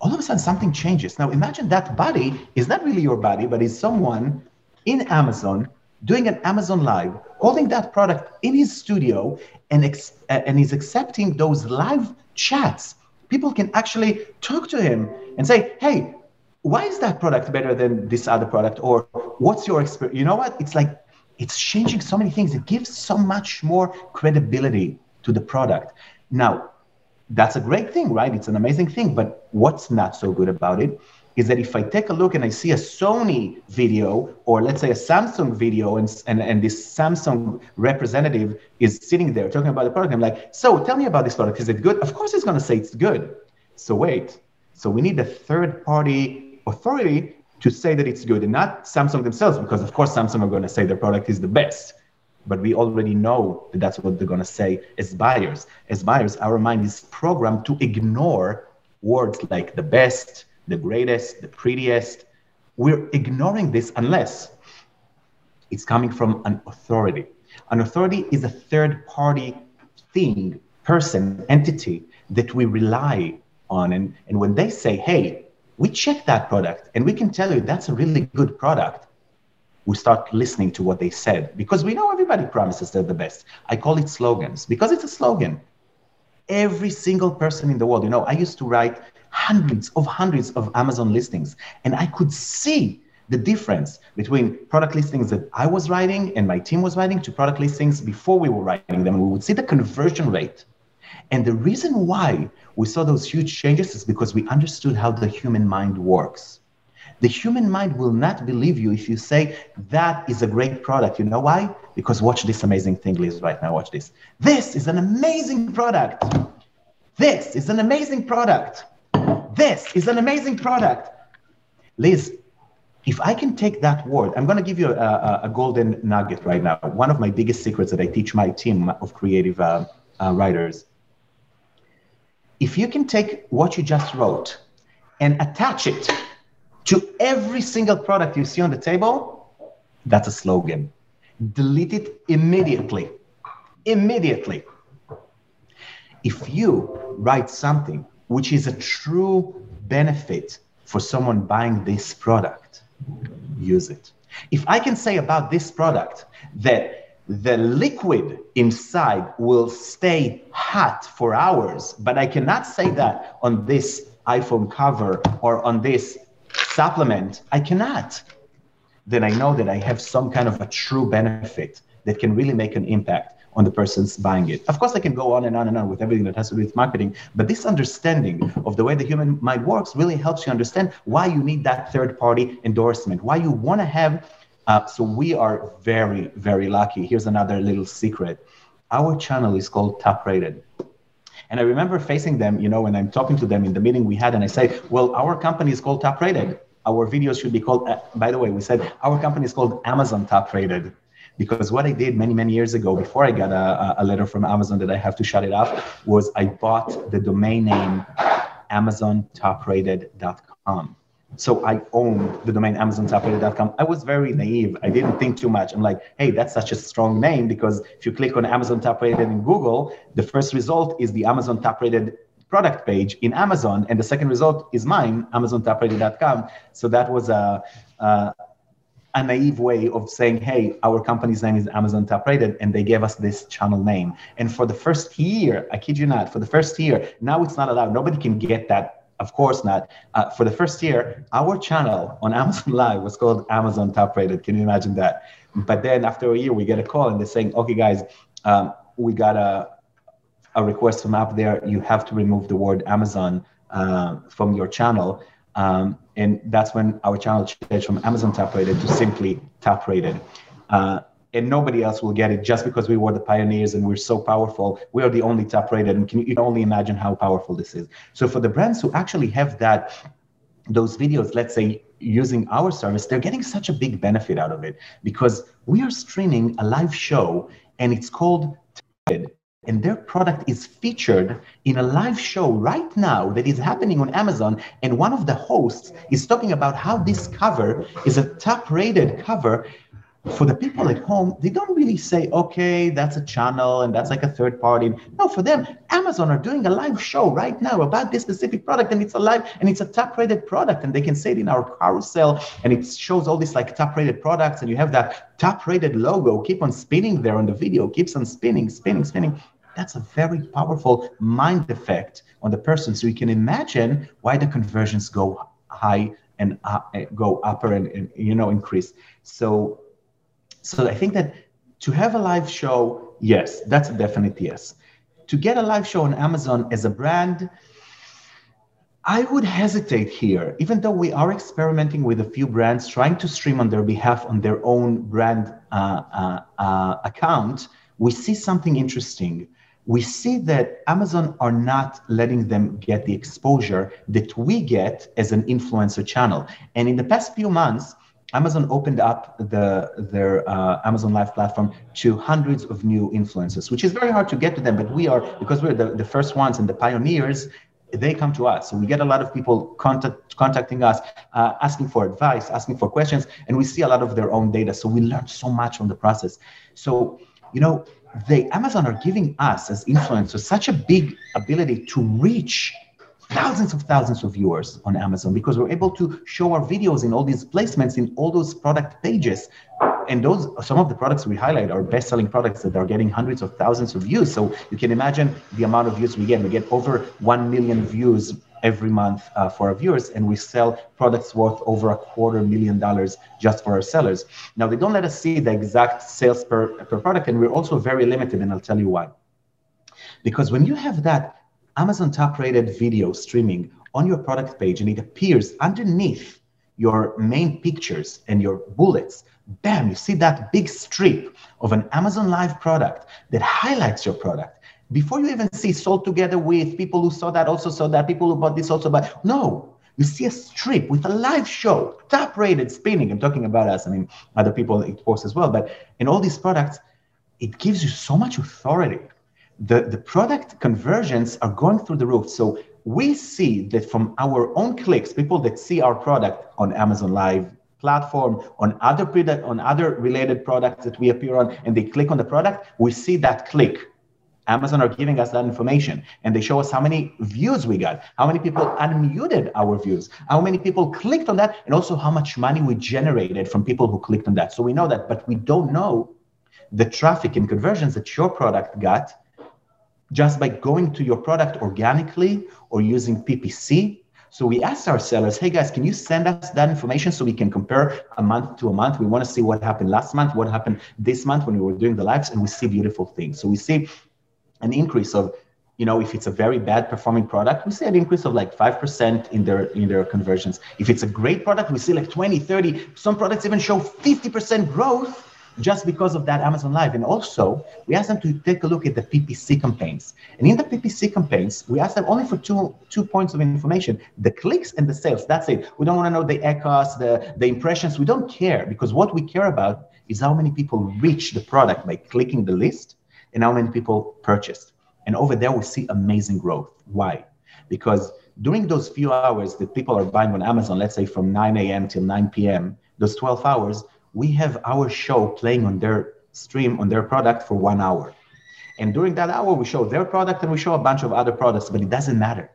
all of a sudden, something changes. Now, imagine that body is not really your body, but is someone in Amazon doing an Amazon Live, holding that product in his studio, and, ex- and he's accepting those live chats. People can actually talk to him and say, hey, why is that product better than this other product? Or what's your experience? You know what? It's like, it's changing so many things. It gives so much more credibility to the product. Now, that's a great thing, right? It's an amazing thing. But what's not so good about it is that if I take a look and I see a Sony video or let's say a Samsung video and, and, and this Samsung representative is sitting there talking about the product, I'm like, so tell me about this product. Is it good? Of course it's going to say it's good. So wait. So we need a third party authority to say that it's good and not Samsung themselves, because of course Samsung are going to say their product is the best. But we already know that that's what they're going to say as buyers. As buyers, our mind is programmed to ignore words like the best, the greatest, the prettiest. We're ignoring this unless it's coming from an authority. An authority is a third party thing, person, entity that we rely on. And, and when they say, hey, we check that product and we can tell you that's a really good product, we start listening to what they said because we know everybody promises they're the best. I call it slogans because it's a slogan. Every single person in the world, you know, I used to write hundreds of hundreds of Amazon listings. And I could see the difference between product listings that I was writing and my team was writing to product listings before we were writing them. We would see the conversion rate. And the reason why we saw those huge changes is because we understood how the human mind works. The human mind will not believe you if you say that is a great product. You know why? Because watch this amazing thing, Liz, right now. Watch this. This is an amazing product. This is an amazing product. this is an amazing product. Liz, if I can take that word, I'm going to give you a, a, golden nugget right now. One of my biggest secrets that I teach my team of creative uh, uh, writers. If you can take what you just wrote and attach it to every single product you see on the table, that's a slogan. Delete it immediately. Immediately. If you write something which is a true benefit for someone buying this product, use it. If I can say about this product that the liquid inside will stay hot for hours, but I cannot say that on this iPhone cover or on this supplement, I cannot. Then I know that I have some kind of a true benefit that can really make an impact on the person's buying it. Of course, I can go on and on and on with everything that has to do with marketing, but this understanding of the way the human mind works really helps you understand why you need that third party endorsement, why you want to have. Uh, so we are very, very lucky. Here's another little secret. Our channel is called Top Rated. And I remember facing them, you know, when I'm talking to them in the meeting we had, and I say, well, our company is called Top Rated. Our videos should be called, uh, by the way, we said our company is called Amazon Top Rated because what I did many, many years ago, before I got a, a letter from Amazon that I have to shut it off, was I bought the domain name amazontoprated.com. So I owned the domain amazontoprated.com. I was very naive. I didn't think too much. I'm like, hey, that's such a strong name because if you click on Amazon Top Rated in Google, the first result is the Amazon Top Rated product page in Amazon, and the second result is mine, amazontoprated.com. So that was a, a a naive way of saying, hey, our company's name is Amazon Top Rated, and they gave us this channel name. And for the first year, I kid you not, for the first year, now it's not allowed. Nobody can get that. Of course not. Uh, for the first year, our channel on (laughs) Amazon Live was called Amazon Top Rated. Can you imagine that? But then after a year, we get a call and they're saying, okay, guys, um, we got a, a request from up there. You have to remove the word Amazon uh, from your channel. Um, and that's when our channel changed from Amazon top rated to simply top rated. Uh, and nobody else will get it just because we were the pioneers and we're so powerful. We are the only top rated, and can you, only imagine how powerful this is. So for the brands who actually have that, those videos, let's say using our service, they're getting such a big benefit out of it because we are streaming a live show and it's called TED. and their product is featured in a live show right now that is happening on Amazon. And one of the hosts is talking about how this cover is a top rated cover for the people at home, they don't really say, okay, that's a channel and that's like a third party. No, for them, Amazon are doing a live show right now about this specific product and it's a live and it's a top rated product and they can say it in our carousel and it shows all these like top rated products and you have that top rated logo keep on spinning there on the video, keeps on spinning, spinning, spinning. That's a very powerful mind effect on the person. So you can imagine why the conversions go high and uh, go upper and, and you know increase. So so I think that to have a live show, yes, that's a definite yes. To get a live show on Amazon as a brand, I would hesitate here, even though we are experimenting with a few brands trying to stream on their behalf on their own brand uh, uh, uh, account. We see something interesting. We see that Amazon are not letting them get the exposure that we get as an influencer channel. And in the past few months, Amazon opened up the, their uh, Amazon Live platform to hundreds of new influencers, which is very hard to get to them. But we are, because we're the, the first ones and the pioneers, they come to us. So we get a lot of people contact, contacting us, uh, asking for advice, asking for questions, and we see a lot of their own data. So we learn so much from the process. So, you know, they Amazon are giving us as influencers such a big ability to reach thousands of thousands of viewers on Amazon because we're able to show our videos in all these placements in all those product pages. And those some of the products we highlight are best-selling products that are getting hundreds of thousands of views. So you can imagine the amount of views we get. We get over one million views every month uh, for our viewers, and we sell products worth over a quarter million dollars just for our sellers. Now they don't let us see the exact sales per, per product, and we're also very limited, and I'll tell you why. Because when you have that Amazon top rated video streaming on your product page and it appears underneath your main pictures and your bullets, bam, you see that big strip of an Amazon Live product that highlights your product. before you even see sold together with people who saw that also saw that people who bought this also but no. You see a strip with a live show top rated spinning. I'm talking about us i mean other people it post as well but in all these products it gives you so much authority the, the product conversions are going through the roof so we see that from our own clicks people that see our product on amazon live platform on other product on other related products that we appear on and they click on the product we see that click Amazon are giving us that information and they show us how many views we got, how many people unmuted our views, how many people clicked on that, and also how much money we generated from people who clicked on that. So we know that, but we don't know the traffic and conversions that your product got just by going to your product organically or using PPC. So we asked our sellers, hey guys, can you send us that information so we can compare a month to a month? We want to see what happened last month, what happened this month when we were doing the lives, and we see beautiful things. So we see an increase of you know if it's a very bad performing product we see an increase of like 5% in their in their conversions if it's a great product we see like 20 30 some products even show 50% growth just because of that amazon live and also we asked them to take a look at the ppc campaigns and in the ppc campaigns we asked them only for two two points of information the clicks and the sales that's it we don't want to know the ACoS the the impressions we don't care because what we care about is how many people reach the product by clicking the list and how many people purchased. And over there, we see amazing growth. Why? Because during those few hours that people are buying on Amazon, let's say from 9 a.m. till 9 p.m., those 12 hours, we have our show playing on their stream, on their product for one hour. And during that hour, we show their product and we show a bunch of other products, but it doesn't matter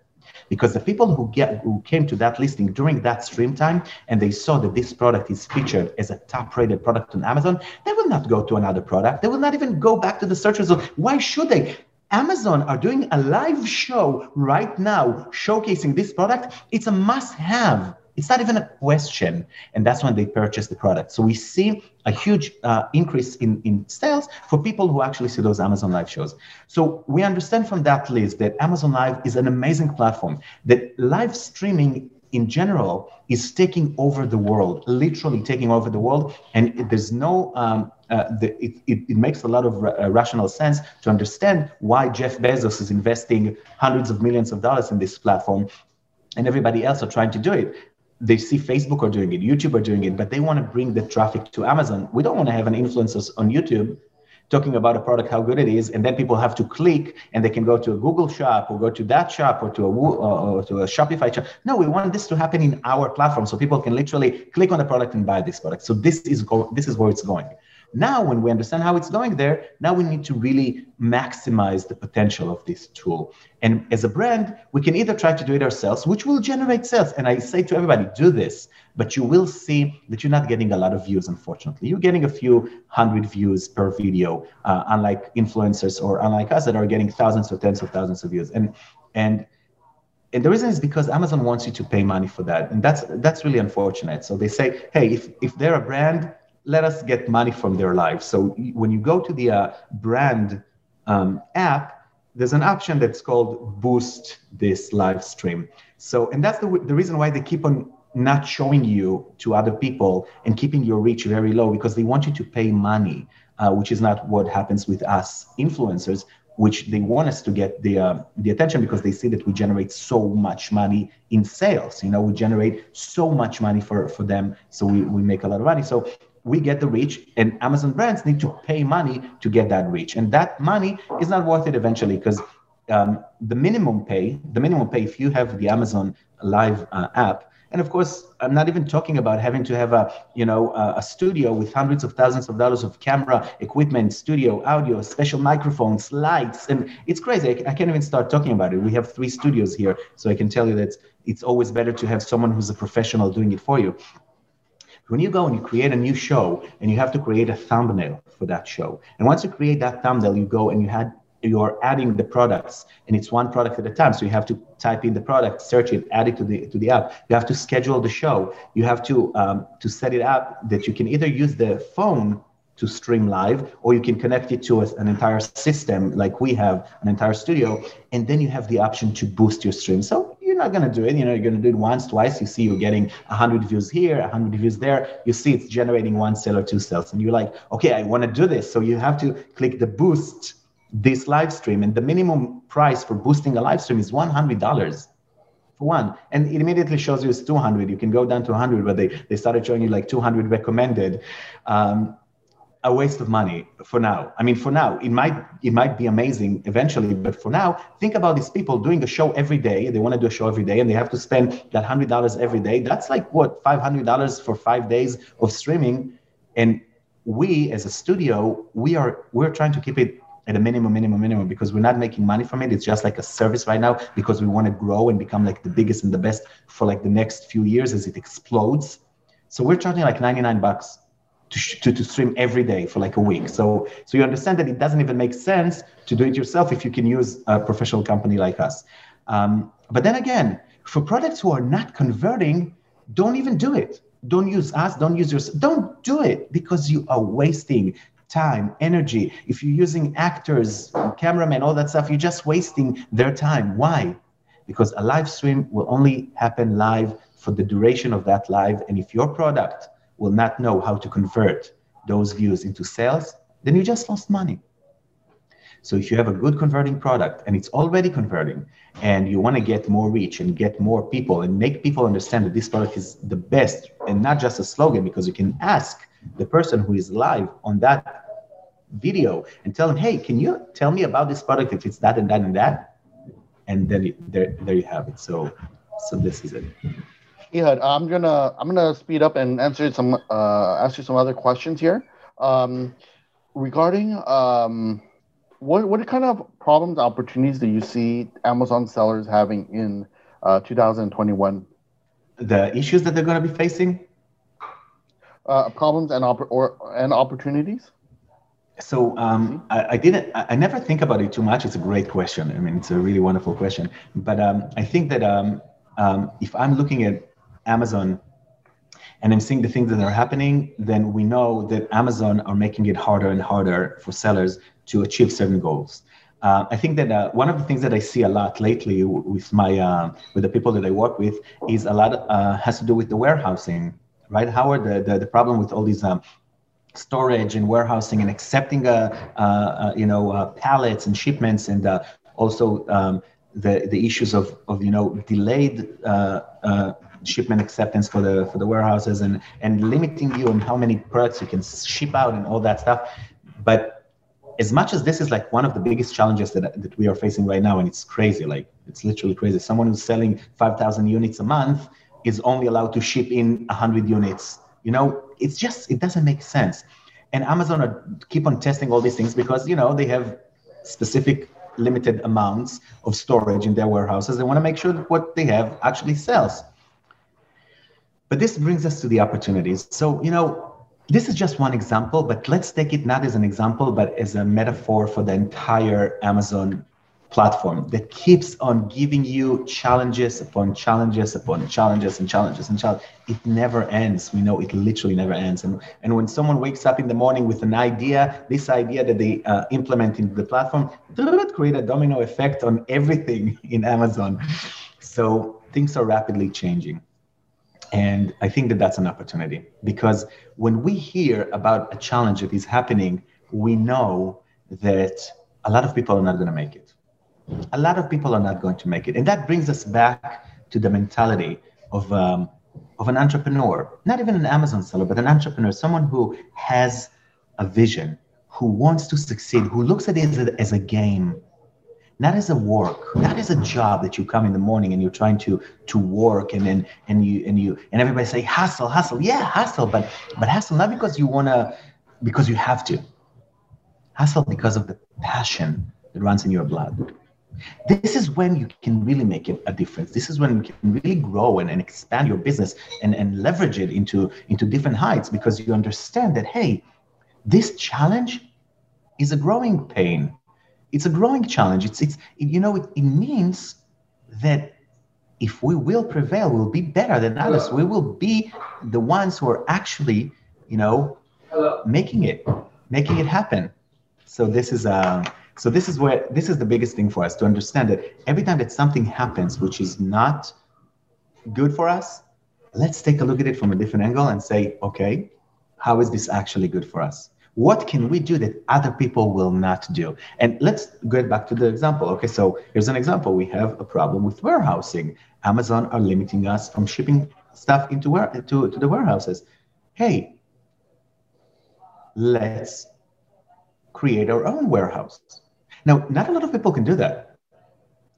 because the people who get who came to that listing during that stream time and they saw that this product is featured as a top rated product on Amazon, they will not go to another product. They will not even go back to the search result. Why should they? Amazon are doing a live show right now showcasing this product. It's a must have it's not even a question. And that's when they purchase the product. So we see a huge uh, increase in, in sales for people who actually see those Amazon Live shows. So we understand from that list that Amazon Live is an amazing platform, that live streaming in general is taking over the world, literally taking over the world. And there's no, um, uh, the, it, it, it, makes a lot of ra- uh, rational sense to understand why Jeff Bezos is investing hundreds of millions of dollars in this platform and everybody else are trying to do it they see Facebook are doing it, YouTube are doing it, but they want to bring the traffic to Amazon. We don't want to have an influencer on YouTube talking about a product, how good it is, and then people have to click and they can go to a Google shop or go to that shop or to a uh, or to a Shopify shop. No, we want this to happen in our platform so people can literally click on the product and buy this product. So this is go- this is where it's going. Now, when we understand how it's going there, now we need to really maximize the potential of this tool. And as a brand, we can either try to do it ourselves, which will generate sales. And I say to everybody, do this, but you will see that you're not getting a lot of views, unfortunately. You're getting a few hundred views per video, uh, unlike influencers or unlike us that are getting thousands or tens of thousands of views. And and and the reason is because Amazon wants you to pay money for that, and that's that's really unfortunate. So they say, hey, if if they're a brand, let us get money from their lives. So when you go to the uh, brand um, app, there's an option that's called boost this live stream. So, and that's the, the reason why they keep on not showing you to other people and keeping your reach very low because they want you to pay money, uh, which is not what happens with us influencers, which they want us to get the uh, the attention because they see that we generate so much money in sales. You know, we generate so much money for for them, so we we make a lot of money. So we get the reach and amazon brands need to pay money to get that reach. And that money is not worth it eventually because um, the minimum pay the minimum pay if you have the amazon live uh, app and of course i'm not even talking about having to have a you know a studio with hundreds of thousands of dollars of camera equipment studio audio special microphones lights and it's crazy. I, I can't even start talking about it. We have three studios here so i can tell you that it's always better to have someone who's a professional doing it for you when you go and you create a new show and you have to create a thumbnail for that show, and once you create that thumbnail, you go and you had you're adding the products and it's one product at a time. So you have to type in the product search it add it to the to the app. You have to schedule the show. You have to um, to set it up that you can either use the phone to stream live or you can connect it to an entire system like we have an entire studio and then you have the option to boost your stream. So you're not going to do it you know you're going to do it once twice you see you're getting 100 views here 100 views there you see it's generating one sale or two sales and you're like okay i want to do this so you have to click the boost this live stream, and the minimum price for boosting a live stream is $100 for one. And it immediately shows you it's 200. You can go down to 100, but they, they started showing you like 200 recommended. Um, a waste of money for now. I mean, for now, it might it might be amazing eventually, but for now, think about these people doing a show every day. They want to do a show every day, and they have to spend that hundred dollars every day. That's like what five hundred dollars for five days of streaming. And we, as a studio, we are we're trying to keep it at a minimum, minimum, minimum, because we're not making money from it. It's just like a service right now because we want to grow and become like the biggest and the best for like the next few years as it explodes. So we're charging like 99 bucks to, to, to stream every day for like a week. So, so you understand that it doesn't even make sense to do it yourself if you can use a professional company like us. Um, but then again, for products who are not converting, don't even do it. Don't use us. Don't use yours. Don't do it because you are wasting time, energy. If you're using actors, cameramen, all that stuff, you're just wasting their time. Why? Because a live stream will only happen live for the duration of that live. And if your product will not know how to convert those views into sales, then you just lost money. So if you have a good converting product and it's already converting and you want to get more reach and get more people and make people understand that this product is the best and not just a slogan because you can ask the person who is live on that video and tell them, hey, can you tell me about this product if it's that and that and that? And then it, there, there you have it. So, so this is it. Ehud, I'm gonna I'm gonna speed up and answer some uh, ask you some other questions here. Um, regarding um, what what kind of problems opportunities do you see Amazon sellers having in uh, 2021? The issues that they're going to be facing. Uh, problems and opp- or and opportunities. So um, I, I, didn't. I never think about it too much. It's a great question. I mean, it's a really wonderful question. But um, I think that um, um if I'm looking at Amazon and I'm seeing the things that are happening, then we know that Amazon are making it harder and harder for sellers to achieve certain goals. Uh, I think that uh, one of the things that I see a lot lately with my uh, with the people that I work with is a lot uh, has to do with the warehousing, right? Howard, the the, the problem with all these um, storage and warehousing and accepting uh, uh, you know pallets and shipments and also um, the the issues of of you know delayed shipment acceptance for the for the warehouses and and limiting you on how many products you can ship out and all that stuff. But as much as this is like one of the biggest challenges that, that we are facing right now and it's crazy like it's literally crazy. Someone who's selling 5000 units a month is only allowed to ship in 100 units. You know it's just it doesn't make sense. And amazon are, keep on testing all these things because you know they have specific limited amounts of storage in their warehouses. They want to make sure that what they have actually sells but this brings us to the opportunities. So, you know, this is just one example, but let's take it not as an example, but as a metaphor for the entire Amazon platform that keeps on giving you challenges upon challenges upon challenges and challenges and challenges. It never ends. We know it literally never ends. And, and when someone wakes up in the morning with an idea, this idea that they uh, implement into the platform, it create a domino effect on everything (laughs) in Amazon. So things are rapidly changing. And I think that that's an opportunity because when we hear about a challenge that is happening, we know that a lot of people are not going to make it. A lot of people are not going to make it. And that brings us back to the mentality of, um, of an entrepreneur, not even an Amazon seller, but an entrepreneur, someone who has a vision, who wants to succeed, who looks at it as a, as a game, not as a work, not as a job that you come in the morning and you're trying to to work and then and you and you and everybody say hustle, hustle, yeah, hustle, but but hustle not because you wanna because you have to. Hustle because of the passion that runs in your blood. This is when you can really make a difference. This is when you can really grow and, and expand your business and, and leverage it into, into different heights because you understand that, hey, this challenge is a growing pain it's a growing challenge. It's, it's you know, it, it means that if we will prevail, we'll be better than others. We will be the ones who are actually, you know, making it, making it happen. So this is uh, so this is where this is the biggest thing for us to understand that every time that something happens which is not good for us, let's take a look at it from a different angle and say, okay, how is this actually good for us? What can we do that other people will not do? And let's get back to the example. Okay, so here's an example. We have a problem with warehousing. Amazon are limiting us from shipping stuff into where to, to the warehouses. Hey, let's create our own warehouse. Now, not a lot of people can do that.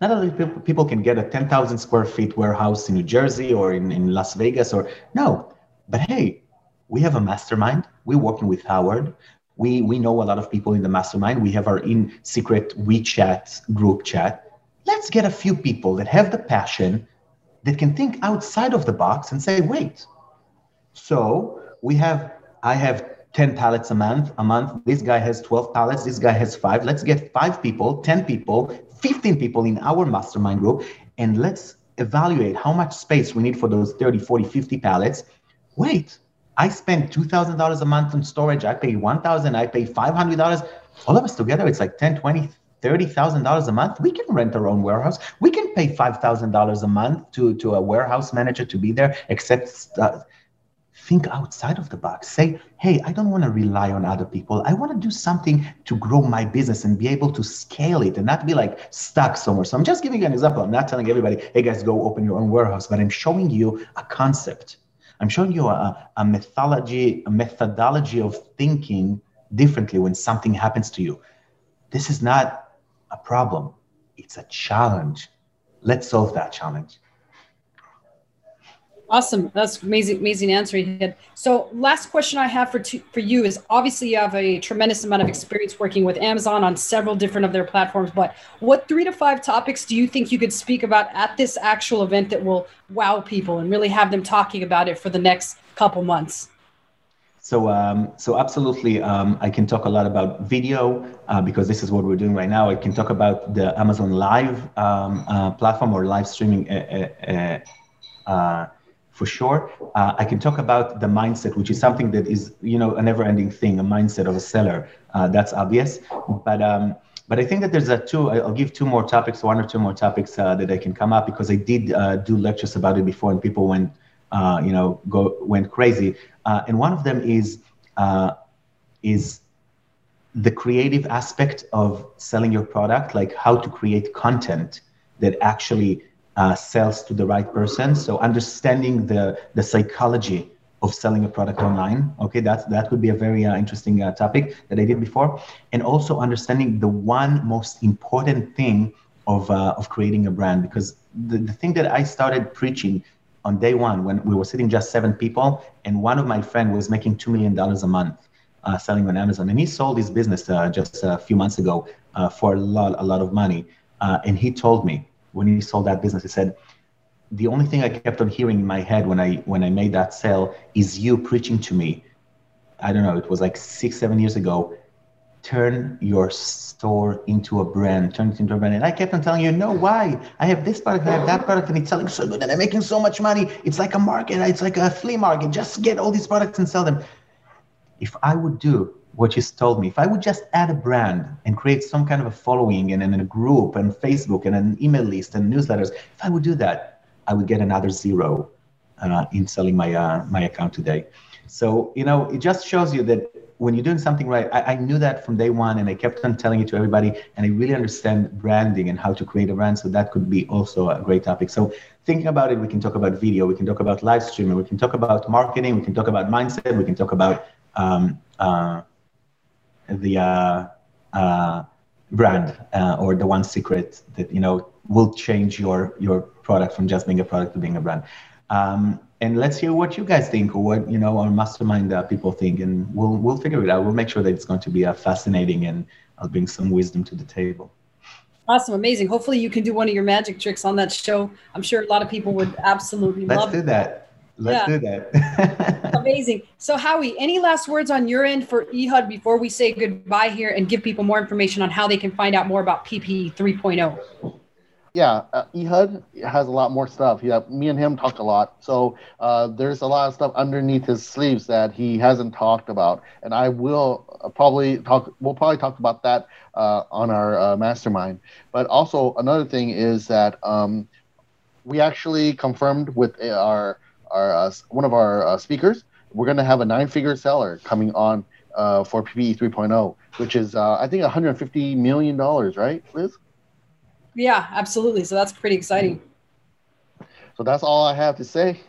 Not a lot of people can get a 10,000 square feet warehouse in New Jersey or in, in Las Vegas or no. But hey, we have a mastermind. We're working with Howard. We, we know a lot of people in the mastermind. We have our in secret WeChat group chat. Let's get a few people that have the passion that can think outside of the box and say, wait. So we have, I have 10 pallets a month, a month. This guy has 12 pallets. This guy has five. Let's get five people, 10 people, 15 people in our mastermind group, and let's evaluate how much space we need for those 30, 40, 50 pallets. Wait, I spend $2,000 a month on storage. I pay 1,000, I pay $500. All of us together, it's like 10, 20, $30,000 a month. We can rent our own warehouse. We can pay $5,000 a month to, to a warehouse manager to be there, except uh, think outside of the box. Say, hey, I don't want to rely on other people. I want to do something to grow my business and be able to scale it and not be like stuck somewhere. So I'm just giving you an example. I'm not telling everybody, hey guys, go open your own warehouse, but I'm showing you a concept. I'm showing you a, a methodology, a methodology of thinking differently when something happens to you. This is not a problem. It's a challenge. Let's solve that challenge. Awesome. That's amazing, amazing answer you had. So last question I have for to, for you is obviously you have a tremendous amount of experience working with Amazon on several different of their platforms, but what three to five topics do you think you could speak about at this actual event that will wow people and really have them talking about it for the next couple months? So, um, so absolutely, um, I can talk a lot about video uh, because this is what we're doing right now. I can talk about the Amazon Live um, uh, platform or live streaming uh, uh, uh for sure. Uh, I can talk about the mindset, which is something that is, you know, a never-ending thing, a mindset of a seller. Uh, that's obvious, but um, but I think that there's a two. I'll give two more topics, one or two more topics uh, that I can come up because I did uh, do lectures about it before, and people went, uh, you know, go went crazy. Uh, and one of them is is the creative aspect of selling your product, like how to create content that actually uh, sells to the right person. So understanding the the psychology of selling a product online. Okay, that's that could be a very uh, interesting uh, topic that I did before, and also understanding the one most important thing of uh, of creating a brand because the, the thing that I started preaching on day one when we were sitting just seven people and one of my friend was making two million dollars a month uh, selling on Amazon and he sold his business uh, just a few months ago for a lot a lot of money and he told me when he sold that business, he said, the only thing I kept on hearing in my head when I when I made that sale is you preaching to me. I don't know, it was like six, seven years ago. Turn your store into a brand, turn it into a brand. And I kept on telling you, no, why? I have this product, I have that product, and it's selling so good, and I'm making so much money. It's like a market, it's like a flea market. Just get all these products and sell them. If I would do what you told me. If I would just add a brand and create some kind of a following and, and a group and Facebook and an email list and newsletters, if I would do that, I would get another zero uh, in selling my uh, my account today. So you know, it just shows you that when you're doing something right, I, I, knew that from day one, and I kept on telling it to everybody. And I really understand branding and how to create a brand. So that could be also a great topic. So thinking about it, we can talk about video, we can talk about live streaming, we can talk about marketing, we can talk about mindset, we can talk about um, uh, the uh, uh, brand uh, or the one secret that you know will change your your product from just being a product to being a brand. Um, and let's hear what you guys think or what you know our mastermind uh, people think, and we'll we'll figure it out. We'll make sure that it's going to be uh, fascinating, and I'll bring some wisdom to the table. Awesome, amazing. Hopefully, you can do one of your magic tricks on that show. I'm sure a lot of people would absolutely let's love. Let's do that. Let's yeah. do that. (laughs) Amazing. So, Howie, any last words on your end for Ehud before we say goodbye here and give people more information on how they can find out more about PP 3.0? Yeah, uh, Ehud has a lot more stuff. Yeah, me and him talked a lot. So uh, there's a lot of stuff underneath his sleeves that he hasn't talked about, and I will uh, probably talk. We'll probably talk about that uh, on our uh, mastermind. But also another thing is that um, we actually confirmed with our our uh, one of our uh, speakers. We're going to have a nine-figure seller coming on uh, for PPE 3.0, which is uh, I think 150 million dollars, right, Liz? Yeah, absolutely. So that's pretty exciting. So that's all I have to say.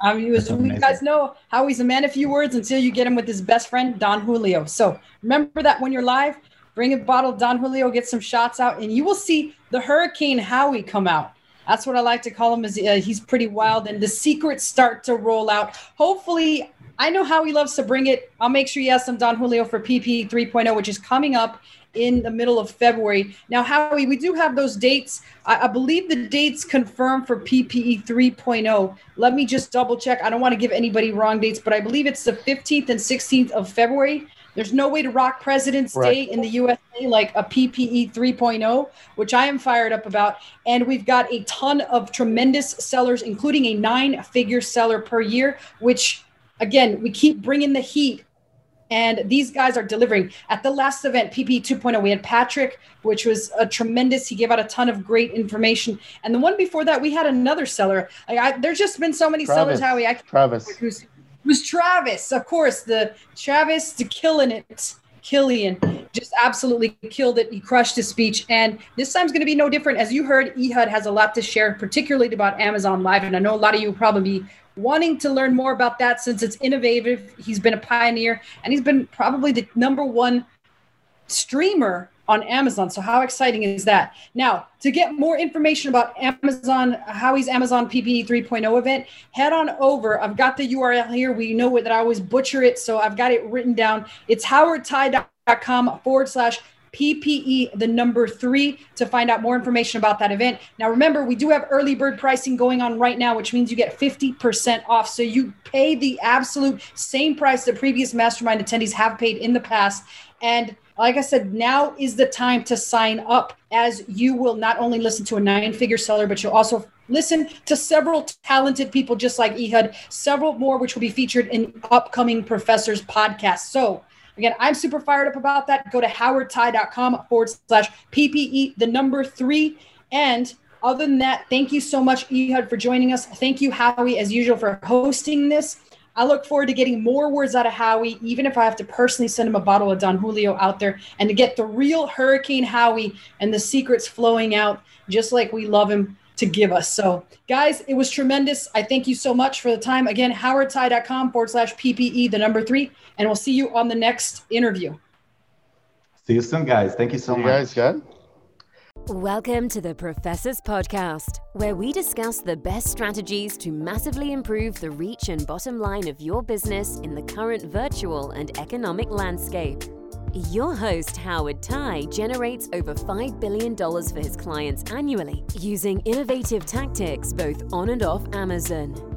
I mean, was, you guys know how he's a man of few words until you get him with his best friend Don Julio. So remember that when you're live, bring a bottle of Don Julio, get some shots out, and you will see the Hurricane Howie come out. That's what I like to call him. Is uh, he's pretty wild, and the secrets start to roll out. Hopefully, I know how he loves to bring it. I'll make sure he has some Don Julio for PP 3.0, which is coming up in the middle of February. Now, Howie, we do have those dates. I, I, believe the dates confirmed for PPE 3.0. Let me just double check. I don't want to give anybody wrong dates, but I believe it's the 15th and 16th of February. There's no way to rock President's right. Day in the USA like a PPE 3.0, which I am fired up about. And we've got a ton of tremendous sellers, including a nine figure seller per year, which again, we keep bringing the heat and these guys are delivering. At the last event, PP 2.0, we had Patrick, which was a tremendous. He gave out a ton of great information. And the one before that, we had another seller. Like I, there's just been so many Travis. sellers, Howie. I Travis. Who's, was Travis, of course, the Travis to killing it. Killian just absolutely killed it. He crushed his speech. And this time's going to be no different. As you heard, Ehud has a lot to share, particularly about Amazon Live. And I know a lot of you will probably be wanting to learn more about that since it's innovative. He's been a pioneer and he's been probably the number one streamer on Amazon. So how exciting is that? Now, to get more information about Amazon, Howie's Amazon PPE 3.0 event, head on over. I've got the URL here. We know that I always butcher it, so I've got it written down. It's howardtai.com forward slash PPE, the number three, to find out more information about that event. Now, remember, we do have early bird pricing going on right now, which means you get 50% off. So you pay the absolute same price that previous mastermind attendees have paid in the past. And like I said, now is the time to sign up as you will not only listen to a nine figure seller, but you'll also listen to several talented people just like Ehud, several more, which will be featured in upcoming professors podcasts. So Again, I'm super fired up about that. Go to howardtai.com forward slash PPE, the number three. And other than that, thank you so much, Ehud, for joining us. Thank you, Howie, as usual, for hosting this. I look forward to getting more words out of Howie, even if I have to personally send him a bottle of Don Julio out there and to get the real Hurricane Howie and the secrets flowing out, just like we love him to give us. So, guys, it was tremendous. I thank you so much for the time. Again, howardtai.com forward slash PPE, the number three, and we'll see you on the next interview. See you soon, guys. Thank you so see much. You guys, good. Welcome to the Professors Podcast, where we discuss the best strategies to massively improve the reach and bottom line of your business in the current virtual and economic landscape. Your host, Howard Thai, generates over $5 billion for his clients annually using innovative tactics both on and off Amazon.